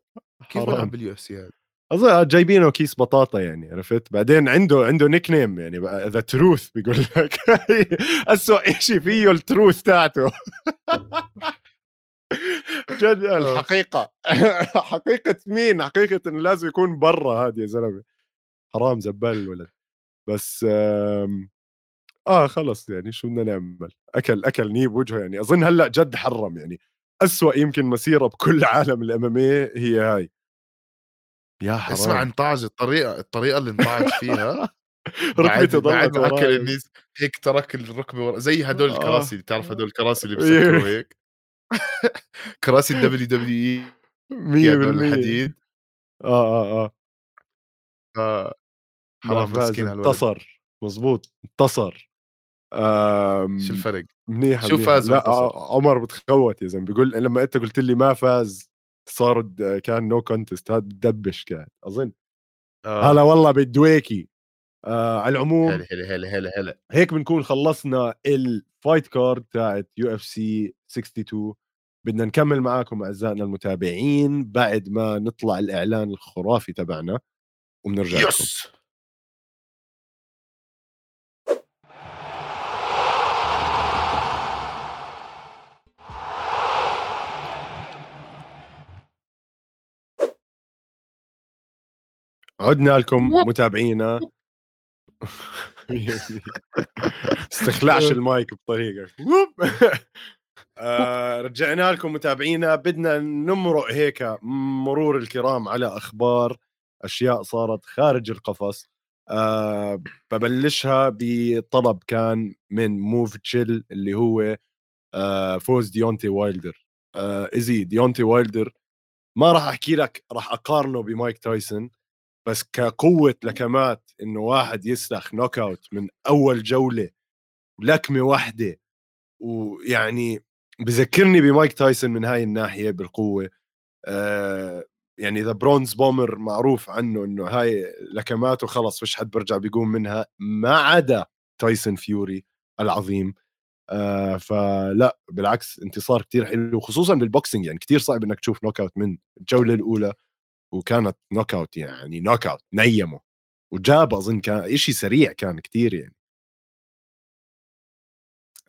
كيف. بيلعب بال UFC هذا؟ أظن جايبينه كيس بطاطا يعني عرفت بعدين عنده عنده nickname يعني The Truth بيقول لك اسوء شيء فيه ال truth تاعته جد الحقيقة حقيقة مين؟ حقيقة إنه لازم يكون برا هذا يا زلمة حرام زبال الولد. بس آم، آه خلص يعني شو بدنا نعمل؟ أكل أكل نيب وجهة يعني. أظن هلأ جد حرم يعني. أسوأ يمكن مسيرة بكل عالم الام هي هاي. يا حرام. اسمع انطعج الطريقة الطريقة اللي انطعج فيها. بعد ركبته بعد ضلت ما أكل النيس هيك ترك الركبة ورا زي هدول آه. الكراسي اللي بتعرف هدول الكراسي اللي إيه. بسكروا هيك؟ كراسي ال WWE 100% هدول الحديد. آه آه آه. آه، حرام مسكين انتصر مزبوط انتصر. آم، شو الفرق؟ منيح شو. فاز لا؟ ع- عمر بتخوت يا زلمة. بيقول لما انت قلت لي ما فاز صار د- كان no contest هذا دبش كان أظن. آه. هلا والله بالدويكي. آه على العموم هلا هلا هلا هلا هلا. هيك بنكون خلصنا ال fight card تاعت UFC 62 بدنا نكمل معاكم أعزائنا المتابعين بعد ما نطلع الإعلان الخرافي تبعنا وبنرجع لكم. يس! عدنا لكم متابعينا. استخلعش المايك بطريقة. آه رجعنا لكم متابعينا. بدنا نمرق هيك مرور الكرام على أخبار أشياء صارت خارج القفص. آه ببلشها بطلب كان من موف تشيل اللي هو آه فوز ديونتي وايلدر. آه إيزي ديونتي وايلدر ما راح أحكي لك راح أقارنه بمايك تايسون. بس كقوة لكمات إنه واحد يسلخ knockout من أول جولة لكمة واحدة. ويعني بذكرني بمايك تايسون من هاي الناحية بالقوة. آه يعني The Bronze Bomber معروف عنه إنه هاي لكماته خلص فيش حد برجع بيقوم منها ما عدا تايسون فيوري العظيم. آه فلا بالعكس انتصار كتير حلو خصوصا بال boxing يعني كتير صعب إنك تشوف knockout من الجولة الأولى. وكانت knockout يعني knockout نيمه. وجاب أظن كان شيء سريع كان كتير يعني.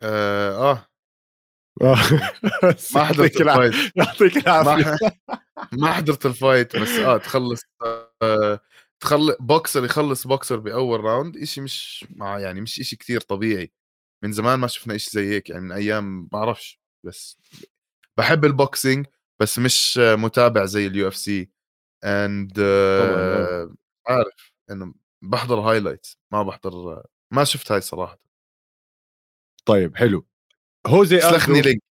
آه, آه. ما حضرت ال fight. يعطيك العافية. ما حضرت ال fight بس آه تخلص آه تخلص بوكسر يخلص بوكسر بأول round شيء مش مع يعني مش شيء كثير طبيعي. من زمان ما شفنا شيء زي هيك يعني من أيام ما بعرفش بس بحب ال boxing بس مش متابع زي ال UFC and عارف إنه بحضر highlights ما بحضر ما شفت هاي صراحة. طيب حلو. هوزي سلخني لينك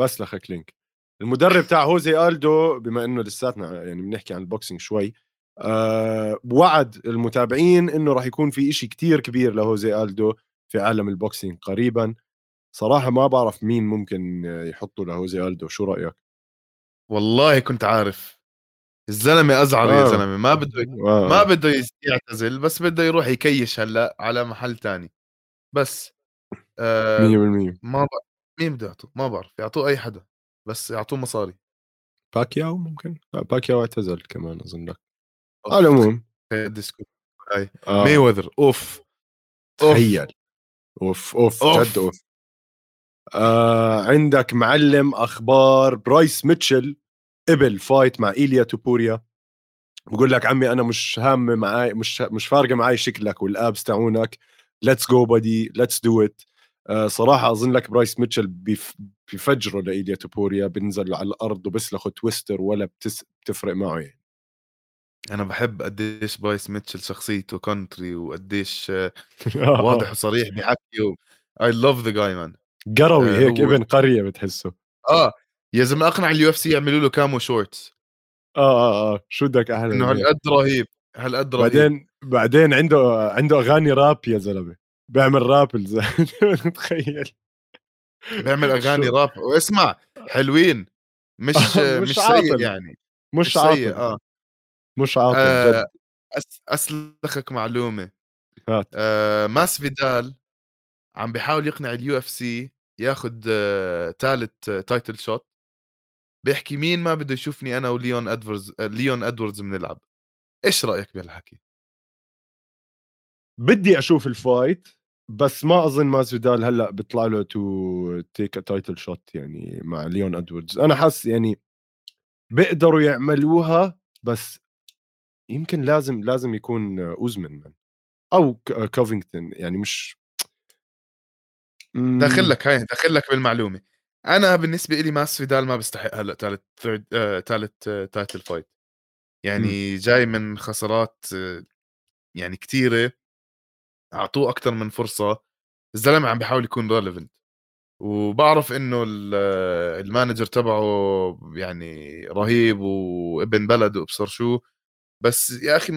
بسلخك لينك المدرب تاع هوزي ألدو بما إنه لساتنا يعني بنحكي عن ال boxing شوي أه وعد المتابعين إنه راح يكون في إشي كتير كبير لهوزي ألدو في عالم ال boxing قريبا. صراحة ما بعرف مين ممكن يحطوا لهوزي ألدو شو رأيك؟ والله كنت عارف. الزلمة ازعر آه. يا زلمة. ما بده آه. ما بده يعتزل بس بده يروح يكيش هلأ على محل تاني. بس آه 100% ما ب... مين بده يعطوه؟ ما بعرف يعطوه أي حدا بس يعطوه مصاري. باكياو ممكن؟ باكياو اعتزل كمان أظن لك. على العموم. هاي. آه. مي وذر أوف. تخيل. أوف أوف. جد أوف. آه عندك معلم أخبار برايس ميتشل. قبل fight مع إيليا توبوريا بقول لك عمي أنا مش هام معي مش مش فارقة معي شكلك وال abs تاعونك let's go buddy let's do it صراحة أظن لك برايس ميتشل بيفجره لإيليا توبوريا بينزل على الأرض وبسلخه twister ولا بتس... بتفرق معه. يعني أنا بحب قديش برايس ميتشل شخصيته country وقديش آه، واضح وصريح بحكي I love the guy man قروي هيك هو... ابن قرية بتحسه. آه يا زلمة أقنع ال UFC يعملوا له camo shorts آه آه آه. شو بدك أحلى إنه هالقد رهيب هالقد رهيب. بعدين بعدين عنده عنده أغاني راب يا زلمة. بيعمل راب تخيل بيعمل أغاني راب واسمع حلوين. مش مش, مش سيء يعني. مش, مش سيء آه. مش عاطل آه أس أسلخك معلومة. هات. آه ماسفيدال عم بيحاول يقنع ال UFC ياخذ ثالث title shot بيحكي مين ما بده يشوفني أنا وليون ادوردز ليون أدوردز بنلعب. إيش رأيك بهالحكي؟ بدي أشوف ال fight بس ما أظن ماسفيدال هلأ بيطلع له to take title shot يعني مع ليون أدوردز. أنا حاسس يعني بيقدروا يعملوها بس يمكن لازم لازم يكون أوزمن أو كوفينغتون يعني مش داخل لك هاي داخل لك بالمعلومة. أنا بالنسبة لي ماسفيدال ما بيستحق هلأ ثالث ثالث title fight يعني م. جاي من خسارات آه، يعني كثيره أعطوه أكثر من فرصة. الزلمة عم بيحاول يكون relevant وبعرف إنه ال manager تبعه يعني رهيب وابن بلد وابصر شو. بس يا أخي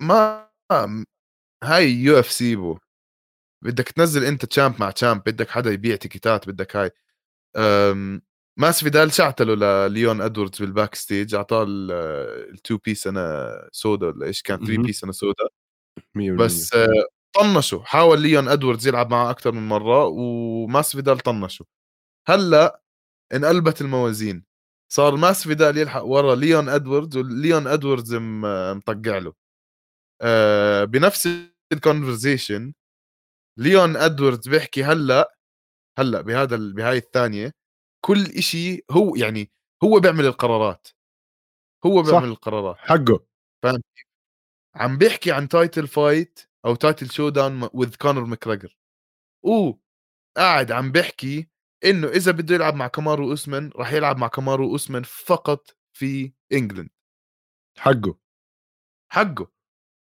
ما هاي UFC bro. بدك تنزل أنت champ مع champ بدك حدا يبيع تيكيتات بدك هاي. ماسفيدال شعتله لليون إدوردز بال backstage اعطاه ال two piece and a soda ولا إيش؟ كان 3 piece and a soda بس آه، طنشوا حاول ليون ادواردز يلعب معه أكثر من مرة وماسفيدال طنشوا. هلأ انقلبت الموازين. صار ماسفيدال يلحق ورا ليون ادواردز وليون ادواردز مطقع له. آه، بنفس ال conversation ليون ادواردز بيحكي هلأ هلأ بهذا بهاي الثانية كل إشي هو يعني هو بيعمل القرارات. هو بيعمل صح. القرارات. حقه. فاهم؟ عم بيحكي عن title fight أو title showdown with كونر ماكريجر قاعد عم بيحكي إنه إذا بده يلعب مع كامارو أوسمان راح يلعب مع كامارو أوسمان فقط في England حقه. حقه.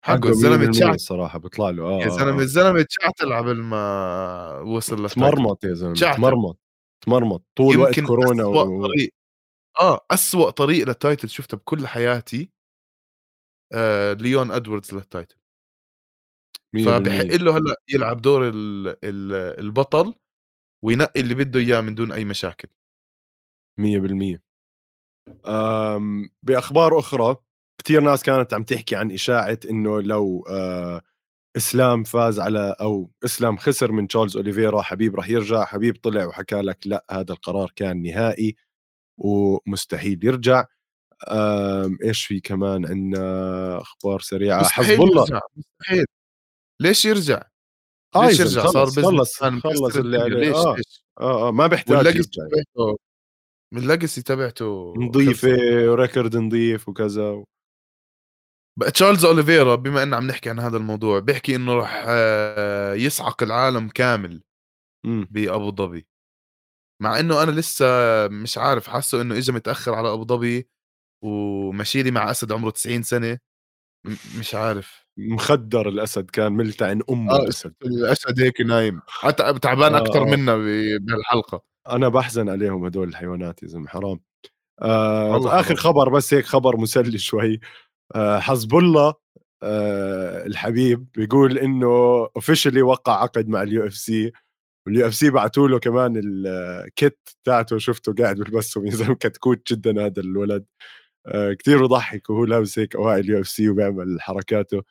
حقه. الزلمة تشعت. الصراحة بيطلع له آه. يا زلمة. الزلمة تشعتل قبل ما وصل تمرمط يا زلمة تمرمط تمرمط. طول وقت كورونا و... طريق آه اسوء طريق لل title شفته بكل حياتي آه ليون إدواردز لل title. فبحق له هلأ يلعب دور ال ال البطل وينقي اللي بده إياه من دون أي مشاكل. 100% آمم، بأخبار أخرى كثير ناس كانت عم تحكي عن إشاعة إنه لو آه إسلام فاز على أو إسلام خسر من تشارلز أوليفيرا حبيب راح يرجع حبيب طلع وحكى لك لأ هذا القرار كان نهائي ومستحيل يرجع إيش في كمان عندنا أخبار سريعة حزب الله يرجع. مستحيل ليش يرجع؟ آه ليش يرجع صار خلص خلص اللي عليه ليش آه. ليش؟ آه, آه ما بيحتاج من ال legacy تبعته نظيفه و record نظيف وكذا بقى تشارلز أوليفيرا بما ان عم نحكي عن هذا الموضوع بيحكي إنه راح آه، يصعق العالم كامل. بأبو ظبي. مع إنه أنا لسه مش عارف حاسه إنه اجى متأخر على أبو ظبي ومشيلي مع أسد عمره 90 سنة مش عارف. مخدر الأسد كان ملتعن امه آه الأسد. الأسد هيك نايم. تعبان آه أكثر آه. منا بهالحلقة. أنا بحزن عليهم هدول الحيوانات يا زلمة حرام. آه اخر خبر بس هيك خبر مسلي شوي. حزب الله آه الحبيب بيقول إنه officially وقع عقد مع ال UFC وال UFC بعثوا له كمان ال kit تاعته شفته قاعد بلبسهم يا زلمه كتكوت جدا هذا الولد. آه كثير بضحك وهو لابس هيك اوائل UFC وبيعمل حركاته.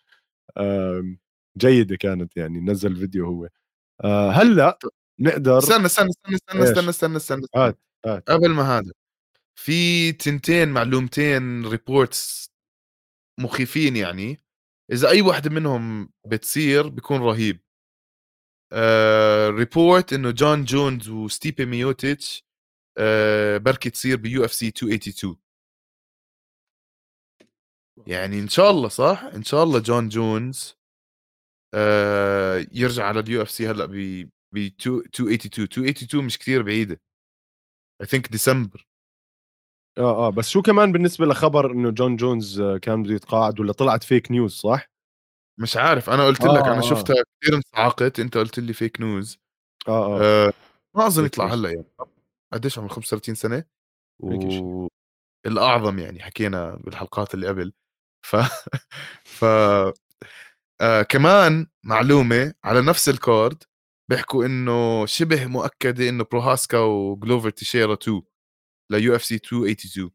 آه جيدة كانت يعني نزل فيديو هو. آه هلأ نقدر استنى استنى استنى استنى استنى استنى استنى هات هات. قبل ما هذا في تنتين معلومتين ريبورتس مخيفين يعني إذا أي واحدة منهم بتصير بيكون رهيب. آه report إنه جون جونز وستيبي ميوتيتش آه بركي تصير ب UFC 282 يعني إن شاء الله صح؟ إن شاء الله جون جونز آه يرجع على ال UFC هلأ ب ب 282 282 مش كثير بعيدة. I think December آه آه بس شو كمان بالنسبة لخبر إنه جون جونز آه، كان بده يتقاعد ولا طلعت fake news صح؟ مش عارف أنا قلت آه لك أنا آه. شفتها كثير انصعقت أنت قلت لي fake news آه آه, آه ما أظن يطلع هلأ يعني قديش عمره؟ 35 سنة؟ و الأعظم يعني حكينا بالحلقات اللي قبل. ف ف آه كمان معلومة على نفس ال card بيحكوا إنه شبه مؤكدة إنه بروهاسكا وجلوفر تيشيرا 2 ل UFC 282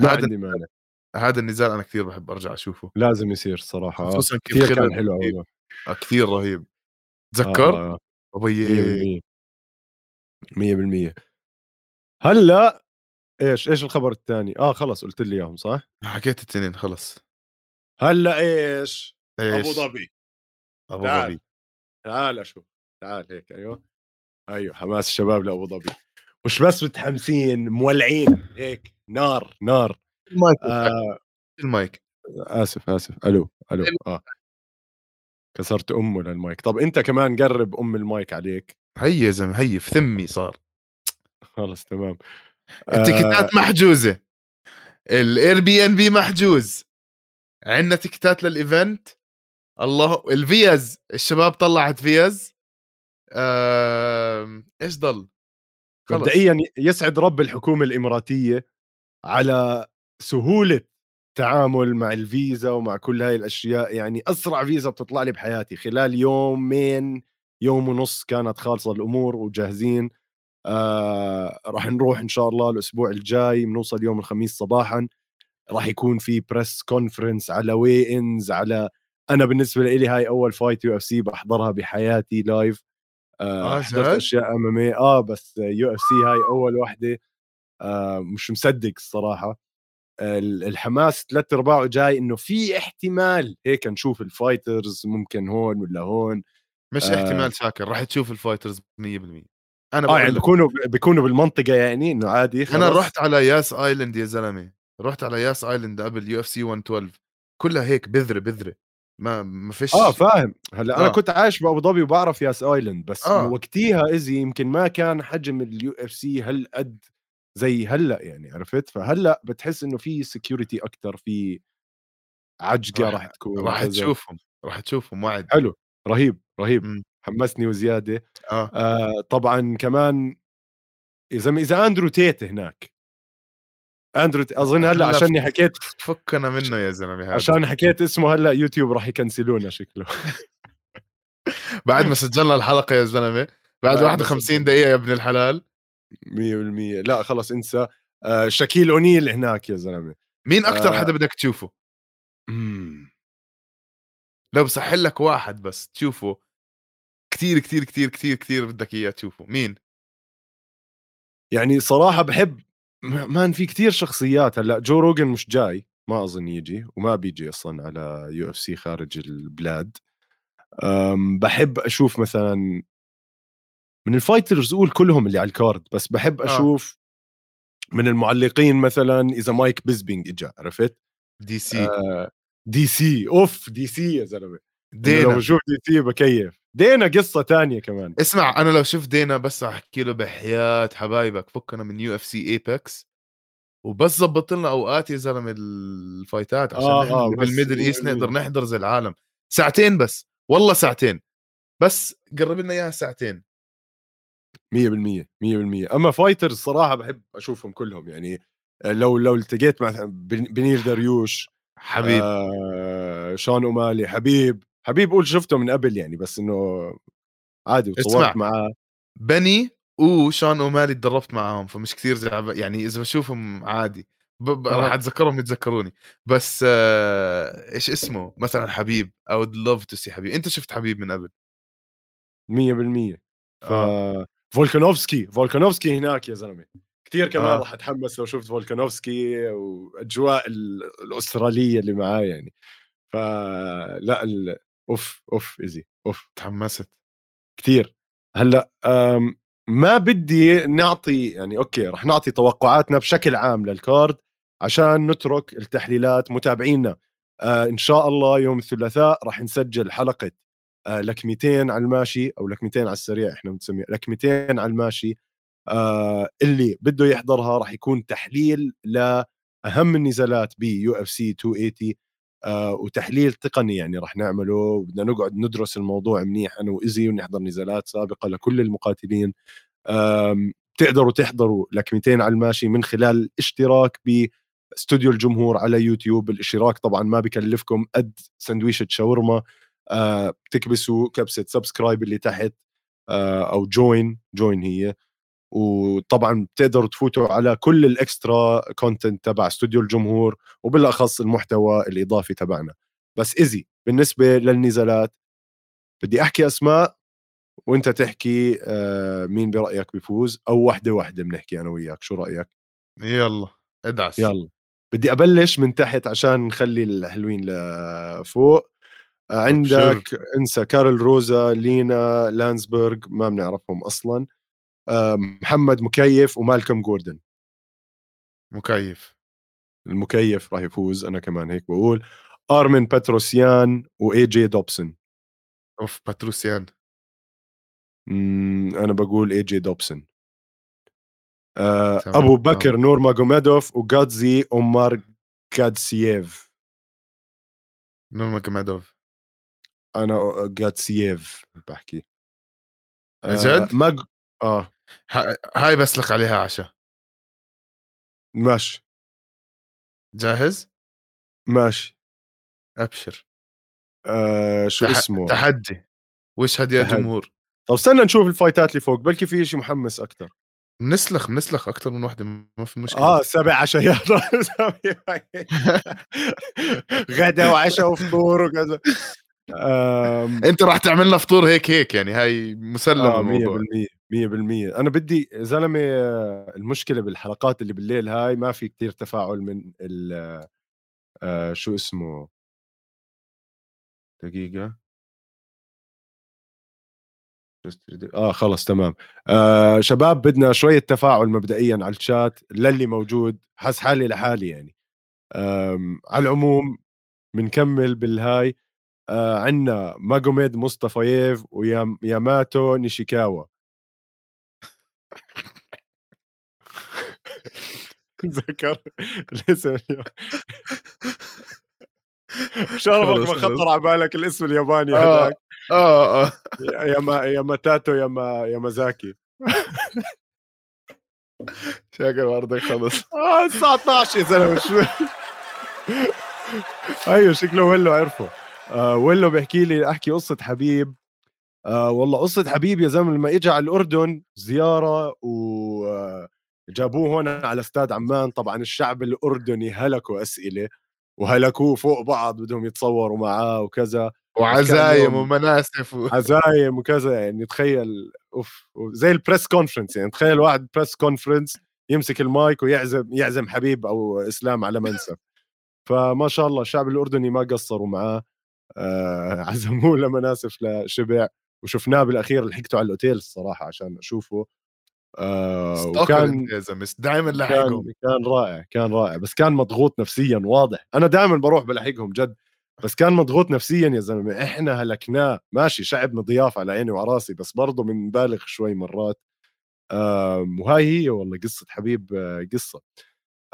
ما عندي مانع. هذا النزال أنا كثير بحب أرجع أشوفه. لازم يصير صراحة آه. خصوصا كيف كان حلو والله آه كثير رهيب. تذكر؟ آه آه. ابي 100% هلأ إيش إيش الخبر الثاني؟ آه خلص قلت لي إياهم صح؟ حكيت الاثنين خلص. هلأ إيش, إيش؟ أبو ظبي. أبو ظبي. تعال أشوف. تعال هيك أيوه. أيوه حماس الشباب لأبو ظبي. مش بس متحمسين مولعين هيك نار نار. المايك آه المايك. آسف آسف. ألو ألو. آه. كسرت أمه للمايك. طب أنت كمان قرب أم المايك عليك. هي يا زلمة هي في ثمي صار. خلص تمام. ال ticket ات آه. محجوزة. ال Air bn b محجوز. عندنا ticket ات لل event. الله الفيز الشباب طلعت فيز آه... إيش ضل؟ مبدئيا يسعد رب الحكومة الإماراتية على سهولة التعامل مع الفيزا ومع كل هاي الأشياء. يعني أسرع فيزا بتطلع لي بحياتي. خلال يومين يوم ونص كانت خالصة الأمور وجاهزين. آه راح نروح إن شاء الله الأسبوع الجاي بنوصل يوم الخميس صباحا. راح يكون في press conference على weigh-ins على أنا بالنسبة لي هاي أول fight UFC بحضرها بحياتي live آه آه، حضرت؟ أشياء ام ام آه بس يو اف سي هاي أول وحده آه مش مصدق الصراحة. ال- الحماس ثلاث ارباعه جاي إنه في احتمال هيك نشوف ال fighters ممكن هون ولا هون. مش آه. احتمال شاكر راح تشوف ال fighters 100% أنا آه يعني لك. بيكونوا بيكونوا بالمنطقة يعني إنه عادي أنا خلص. رحت على ياس Island يا زلمة رحت على ياس Island قبل UFC 112 كلها هيك بذرة بذرة. ما ما فيش آه فاهم هلأ أنا آه. كنت عايش بأبو ظبي وبعرف ياس Island بس آه. آه. وقتيها إزي يمكن ما كان حجم ال UFC هالقد زي هلأ يعني عرفت فهلأ بتحس إنه في security أكثر في عجقة راح- تكون راح. تشوفهم راح تشوفهم وعد حلو رهيب رهيب مم. حمسني وزيادة آه آه طبعا كمان زلمه إذا أندرو تيت هناك أندرو أظن هلأ ف- حكيت فكنا منه يا زلمة هذا عشان حكيت اسمه هلأ يوتيوب راح يكنسلونا شكله. بعد ما سجلنا الحلقة يا زلمة بعد بعد ما 51 سجلنا. دقيقة يا ابن الحلال. 100% لا خلص انسى. آه شاكيل أونيل هناك يا زلمة. مين أكثر آه. حدا بدك تشوفه؟ مم. لو بسحل لك واحد بس تشوفه كتير كتير كتير كتير كتير بدك إياه تشوفه. مين؟ يعني صراحة بحب man في كتير شخصيات. هلأ جو روجن مش جاي ما أظن يجي وما بيجي أصلا على UFC خارج البلاد. بحب أشوف مثلا من ال fighters قول كلهم اللي على ال card بس بحب آه. أشوف من المعلقين مثلا إذا مايك بيزبينج اجى عرفت؟ دي سي. آه دي سي أوف دي سي يا زلمة. دينا. لو بشوف دي سي بكيف. دينا قصة تانية كمان. اسمع أنا لو شفت دينا بس أحكي له بحياة حبايبك فكنا من UFC Apex وبس ظبط لنا أوقات يا زلمة الفايتات عشان آه، آه، بال Middle East 100% نقدر نحضر زي العالم. ساعتين بس والله ساعتين. بس قرب لنا إياها ساعتين. 100% 100% أما fighters صراحة بحب أشوفهم كلهم يعني لو لو التقيت مع بن- بنيل دريوش حبيب. آه شون أومالي حبيب حبيب قول شفته من قبل يعني بس إنه عادي. وصورت معاه. بني وشون أومالي تدربت معاهم فمش كثير زعب يعني إذا بشوفهم عادي. راح أتذكرهم يتذكروني. بس آه... إيش اسمه؟ مثلا حبيب. I'd love to see حبيب. أنت شفت حبيب من قبل؟ 100% ف آه. فولكانوفسكي فولكانوفسكي هناك يا زلمة. كثير كمان آه. راح أتحمس لو شفت فولكانوفسكي وأجواء ال- الأسترالية اللي معاه يعني. فلا ال... أوف أوف إيزي أوف تحمست كثير هلأ ما بدي نعطي يعني أوكي رح نعطي توقعاتنا بشكل عام لل card عشان نترك التحليلات متابعينا. آه إن شاء الله يوم الثلاثاء رح نسجل حلقة آه لكمتين على الماشي أو لكمتين على السريع إحنا بنسميها لكمتين على الماشي آه اللي بده يحضرها رح يكون تحليل لأهم النزالات ب UFC 280 آه وتحليل تقني يعني رح نعمله وبدنا نقعد ندرس الموضوع منيح أنا وايزي ونحضر نزالات سابقة لكل المقاتلين. آم، تقدروا تحضروا لكمتين على الماشي من خلال الاشتراك باستوديو الجمهور على يوتيوب. الاشتراك طبعا ما بكلفكم قد سندويشة شاورما. آه، بتكبسوا كبسة subscribe اللي تحت آه، أو join join هي. وطبعا بتقدروا تفوتوا على كل ال extra content تبع استوديو الجمهور وبالأخص المحتوى الإضافي تبعنا. بس ايزي بالنسبة للنزالات بدي أحكي أسماء وأنت تحكي آه، مين برأيك بيفوز أو وحدة وحدة بنحكي أنا وياك شو رأيك؟ يلا ادعس. يلا. بدي أبلش من تحت عشان نخلي الحلوين لفوق. عندك انسى كارول روزا لينا لانسبرغ ما بنعرفهم أصلا. محمد مكيف ومالكم جوردون. مكيف. المكيف راح يفوز أنا كمان هيك بقول. أرمن باتروسيان و AJ دوبسون أوف باتروسيان. أنا بقول AJ دوبسون آه أبو. بكر نور ماجوميدوف وغادزي اومار جادسييف نورما جمادوف أنا جاتسييف بحكي. عن جد؟ ماج آه ه- هاي بسلك عليها عشاء ماشي. جاهز؟ ماشي. أبشر. آه شو تح- اسمه؟ تحدي. واشهد يا تحدي. جمهور؟ طب استنى نشوف الفايتات اللي فوق بلكي في شيء محمس أكثر بنسلخ بنسلخ أكثر من وحدة ما في مشكلة. آه سبع عشايات. غدا وعشاء وفطور وكذا. أنت راح تعمل لنا فطور هيك هيك يعني هاي مسلم آه 100% الموضوع 100% أنا بدي زلمة آه، المشكلة بالحلقات اللي بالليل هاي ما في كتير تفاعل من ال آه، شو اسمه؟ دقيقة. آه خلص تمام. آه شباب بدنا شوية تفاعل مبدئيا على الشات للي موجود حس حالي لحالي يعني. على العموم بنكمل بالهاي. آه عندنا ماجوميد مصطفييف وياماتو نيشيكاوا. ذكر الاسم شرفك ما خطر على بالك الاسم الياباني آه. هذاك. آه آه. يا ما يا ماتاتو يا ما يا مازاكي شاكر برضك خلص. آه الساعة 12 يا زلمة شو؟ أيوه شكله ولو عرفه. آه ولو بيحكي لي أحكي قصة حبيب. آه والله قصة حبيب يا زلمة لما اجى على الأردن زيارة وجابوه هون على استاد عمان طبعا الشعب الأردني هلكوا أسئلة وهلكوه فوق بعض بدهم يتصوروا معاه وكذا وعزايم ومناسف و... عزايم وكذا يعني تخيل أوف زي ال press conference يعني تخيل واحد press conference يمسك المايك ويعزم يعزم حبيب أو إسلام على منسف. فما شاء الله الشعب الأردني ما قصروا معاه آه عزموه لمناسف لشبع. وشفناه بالأخير لحقته على الأوتيل الصراحة عشان أشوفه. آه وكان دائما لاحقهم كان, كان رائع كان رائع بس كان مضغوط نفسيا واضح. أنا دائما بروح بلاحقهم جد بس كان مضغوط نفسيا يا زلمة. إحنا هلكناه. ماشي شعبنا ضياف على عيني وعلى راسي بس برضه بنبالغ شوي مرات. آه وهاي هي والله قصة حبيب آه قصة.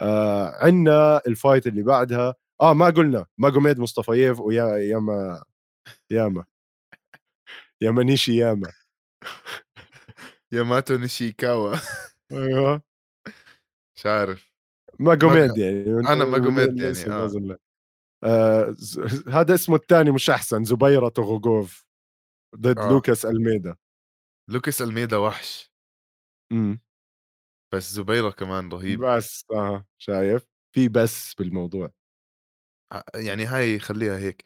آه عندنا ال fight اللي بعدها. آه ما قلنا ماجوميد مصطفييف ويا ياما ياما. ياما نيشي ياما. ياماتو نيشيكاوا. أيوه. مش عارف. ماجوميد يعني أنا ماجوميد يعني آه. آه هذا اسمه الثاني مش أحسن زبيرة توغوغوف ضد آه. لوكاس ألميدا. لوكاس ألميدا وحش. إمم. بس زبيرة كمان رهيب. بس آه شايف؟ في بس بالموضوع. يعني هاي خليها هيك.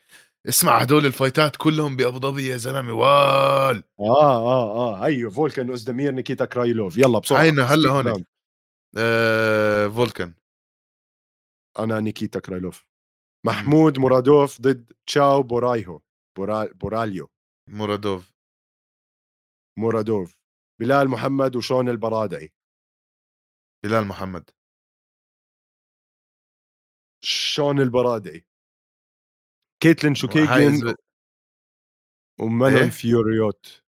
اسمع هدول الفايتات كلهم بأبو ظبي يا زلمة وال. آه آه آه أيوه فولكان اوزدمير نيكيتا كرايلوف. يلا بسرعة هينا هلا هون آه فولكان. أنا نيكيتا كرايلوف. محمود مرادوف ضد تشاو بورايهو. بورا... بوراليو مرادوف مرادوف بلال محمد وشون برادي. بلال محمد. شون برادي. كيتلين شوكيجن ومانون إيه؟ فيوريوت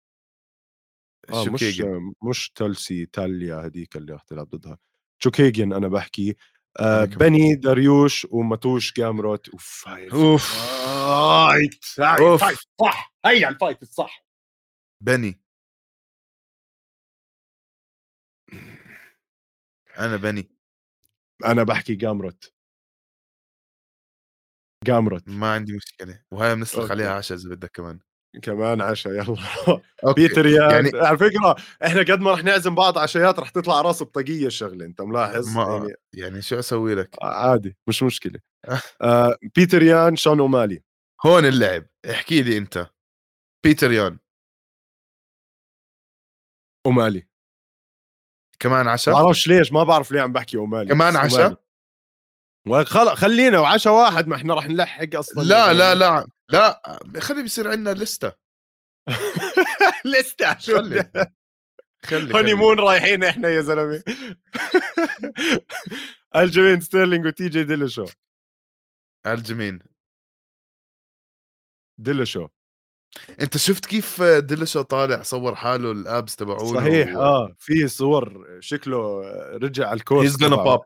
آه مش مش تلسي تاليا هذيك اللي رح تلعب ضدها. شوكيجن أنا بحكي. آه بني داريوش وماتوش جامروت. أوف هاي أوف. fight fight صح. هي ال fight الصح. بني. أنا بني. أنا بحكي جامروت. جامروت. ما عندي مشكلة وهي بنسلخ عليها عشاء إذا بدك كمان. كمان عشاء يلا. بيتر يا يعني على فكرة إحنا قد ما رح نعزم بعض عشايات رح تطلع رأس بطاقية الشغلة أنت ملاحظ؟ ما يعني, يعني شو أسوي لك؟ عادي مش مشكلة. آه بيتر يان شون أومالي. هون اللعب احكي لي أنت. بيتر يان. أومالي. كمان عشاء ما بعرفش ليش ما بعرف ليه عم بحكي أومالي كمان عشاء خلص خلينا وعشاء واحد ما إحنا رح نلحق أصلا لا لا لا لا خلي بيصير عندنا لستة. لستة شو خلي خلي honeymoon رايحين إحنا يا زلمة. ألجمين ستيرلينج وتي جي ديلشو ألجمين. ديلشو أنت شفت كيف ديلشو طالع صور حاله ال abs تبعونه صحيح و... آه في صور شكله رجع على ال course he's gonna pop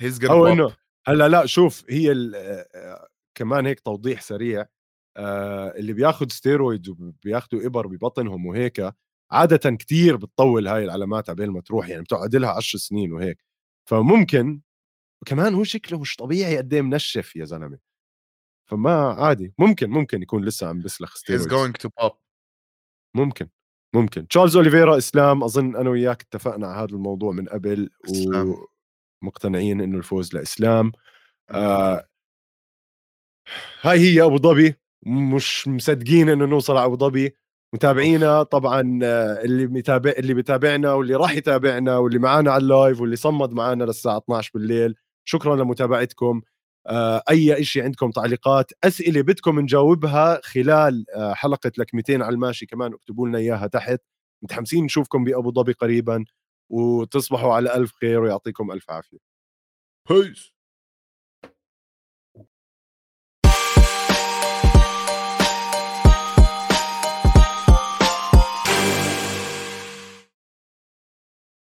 he's gonna pop هلأ لأ شوف هي كمان هيك توضيح سريع اللي بياخذ steroids وبياخذوا إبر ببطنهم وهيك عاده كتير بتطول هاي العلامات على ما تروح يعني بتقعد لها 10 سنين وهيك. فممكن كمان هو شكله مش طبيعي قد إيه منشف يا زلمة. فما عادي ممكن ممكن يكون لسه عم بسلخ steroids going to pop. ممكن ممكن. تشارلز أوليفيرا إسلام أظن أنا وياك اتفقنا على هذا الموضوع من قبل إسلام. ومقتنعين إنه الفوز لإسلام. آه هاي هي أبو ظبي مش مصدقين إنه نوصل على أبو ظبي. متابعينا طبعا آه، اللي متابع اللي بيتابعنا واللي راح يتابعنا واللي معنا على ال live واللي صمد معنا للساعة 12 بالليل. شكرا لمتابعتكم. آه، أي شيء عندكم تعليقات أسئلة بدكم نجاوبها خلال آه، حلقة لك 200 على الماشي كمان اكتبوا لنا إياها تحت. متحمسين نشوفكم بأبو ظبي قريبا. وتصبحوا على ألف خير ويعطيكم ألف عافية. بيس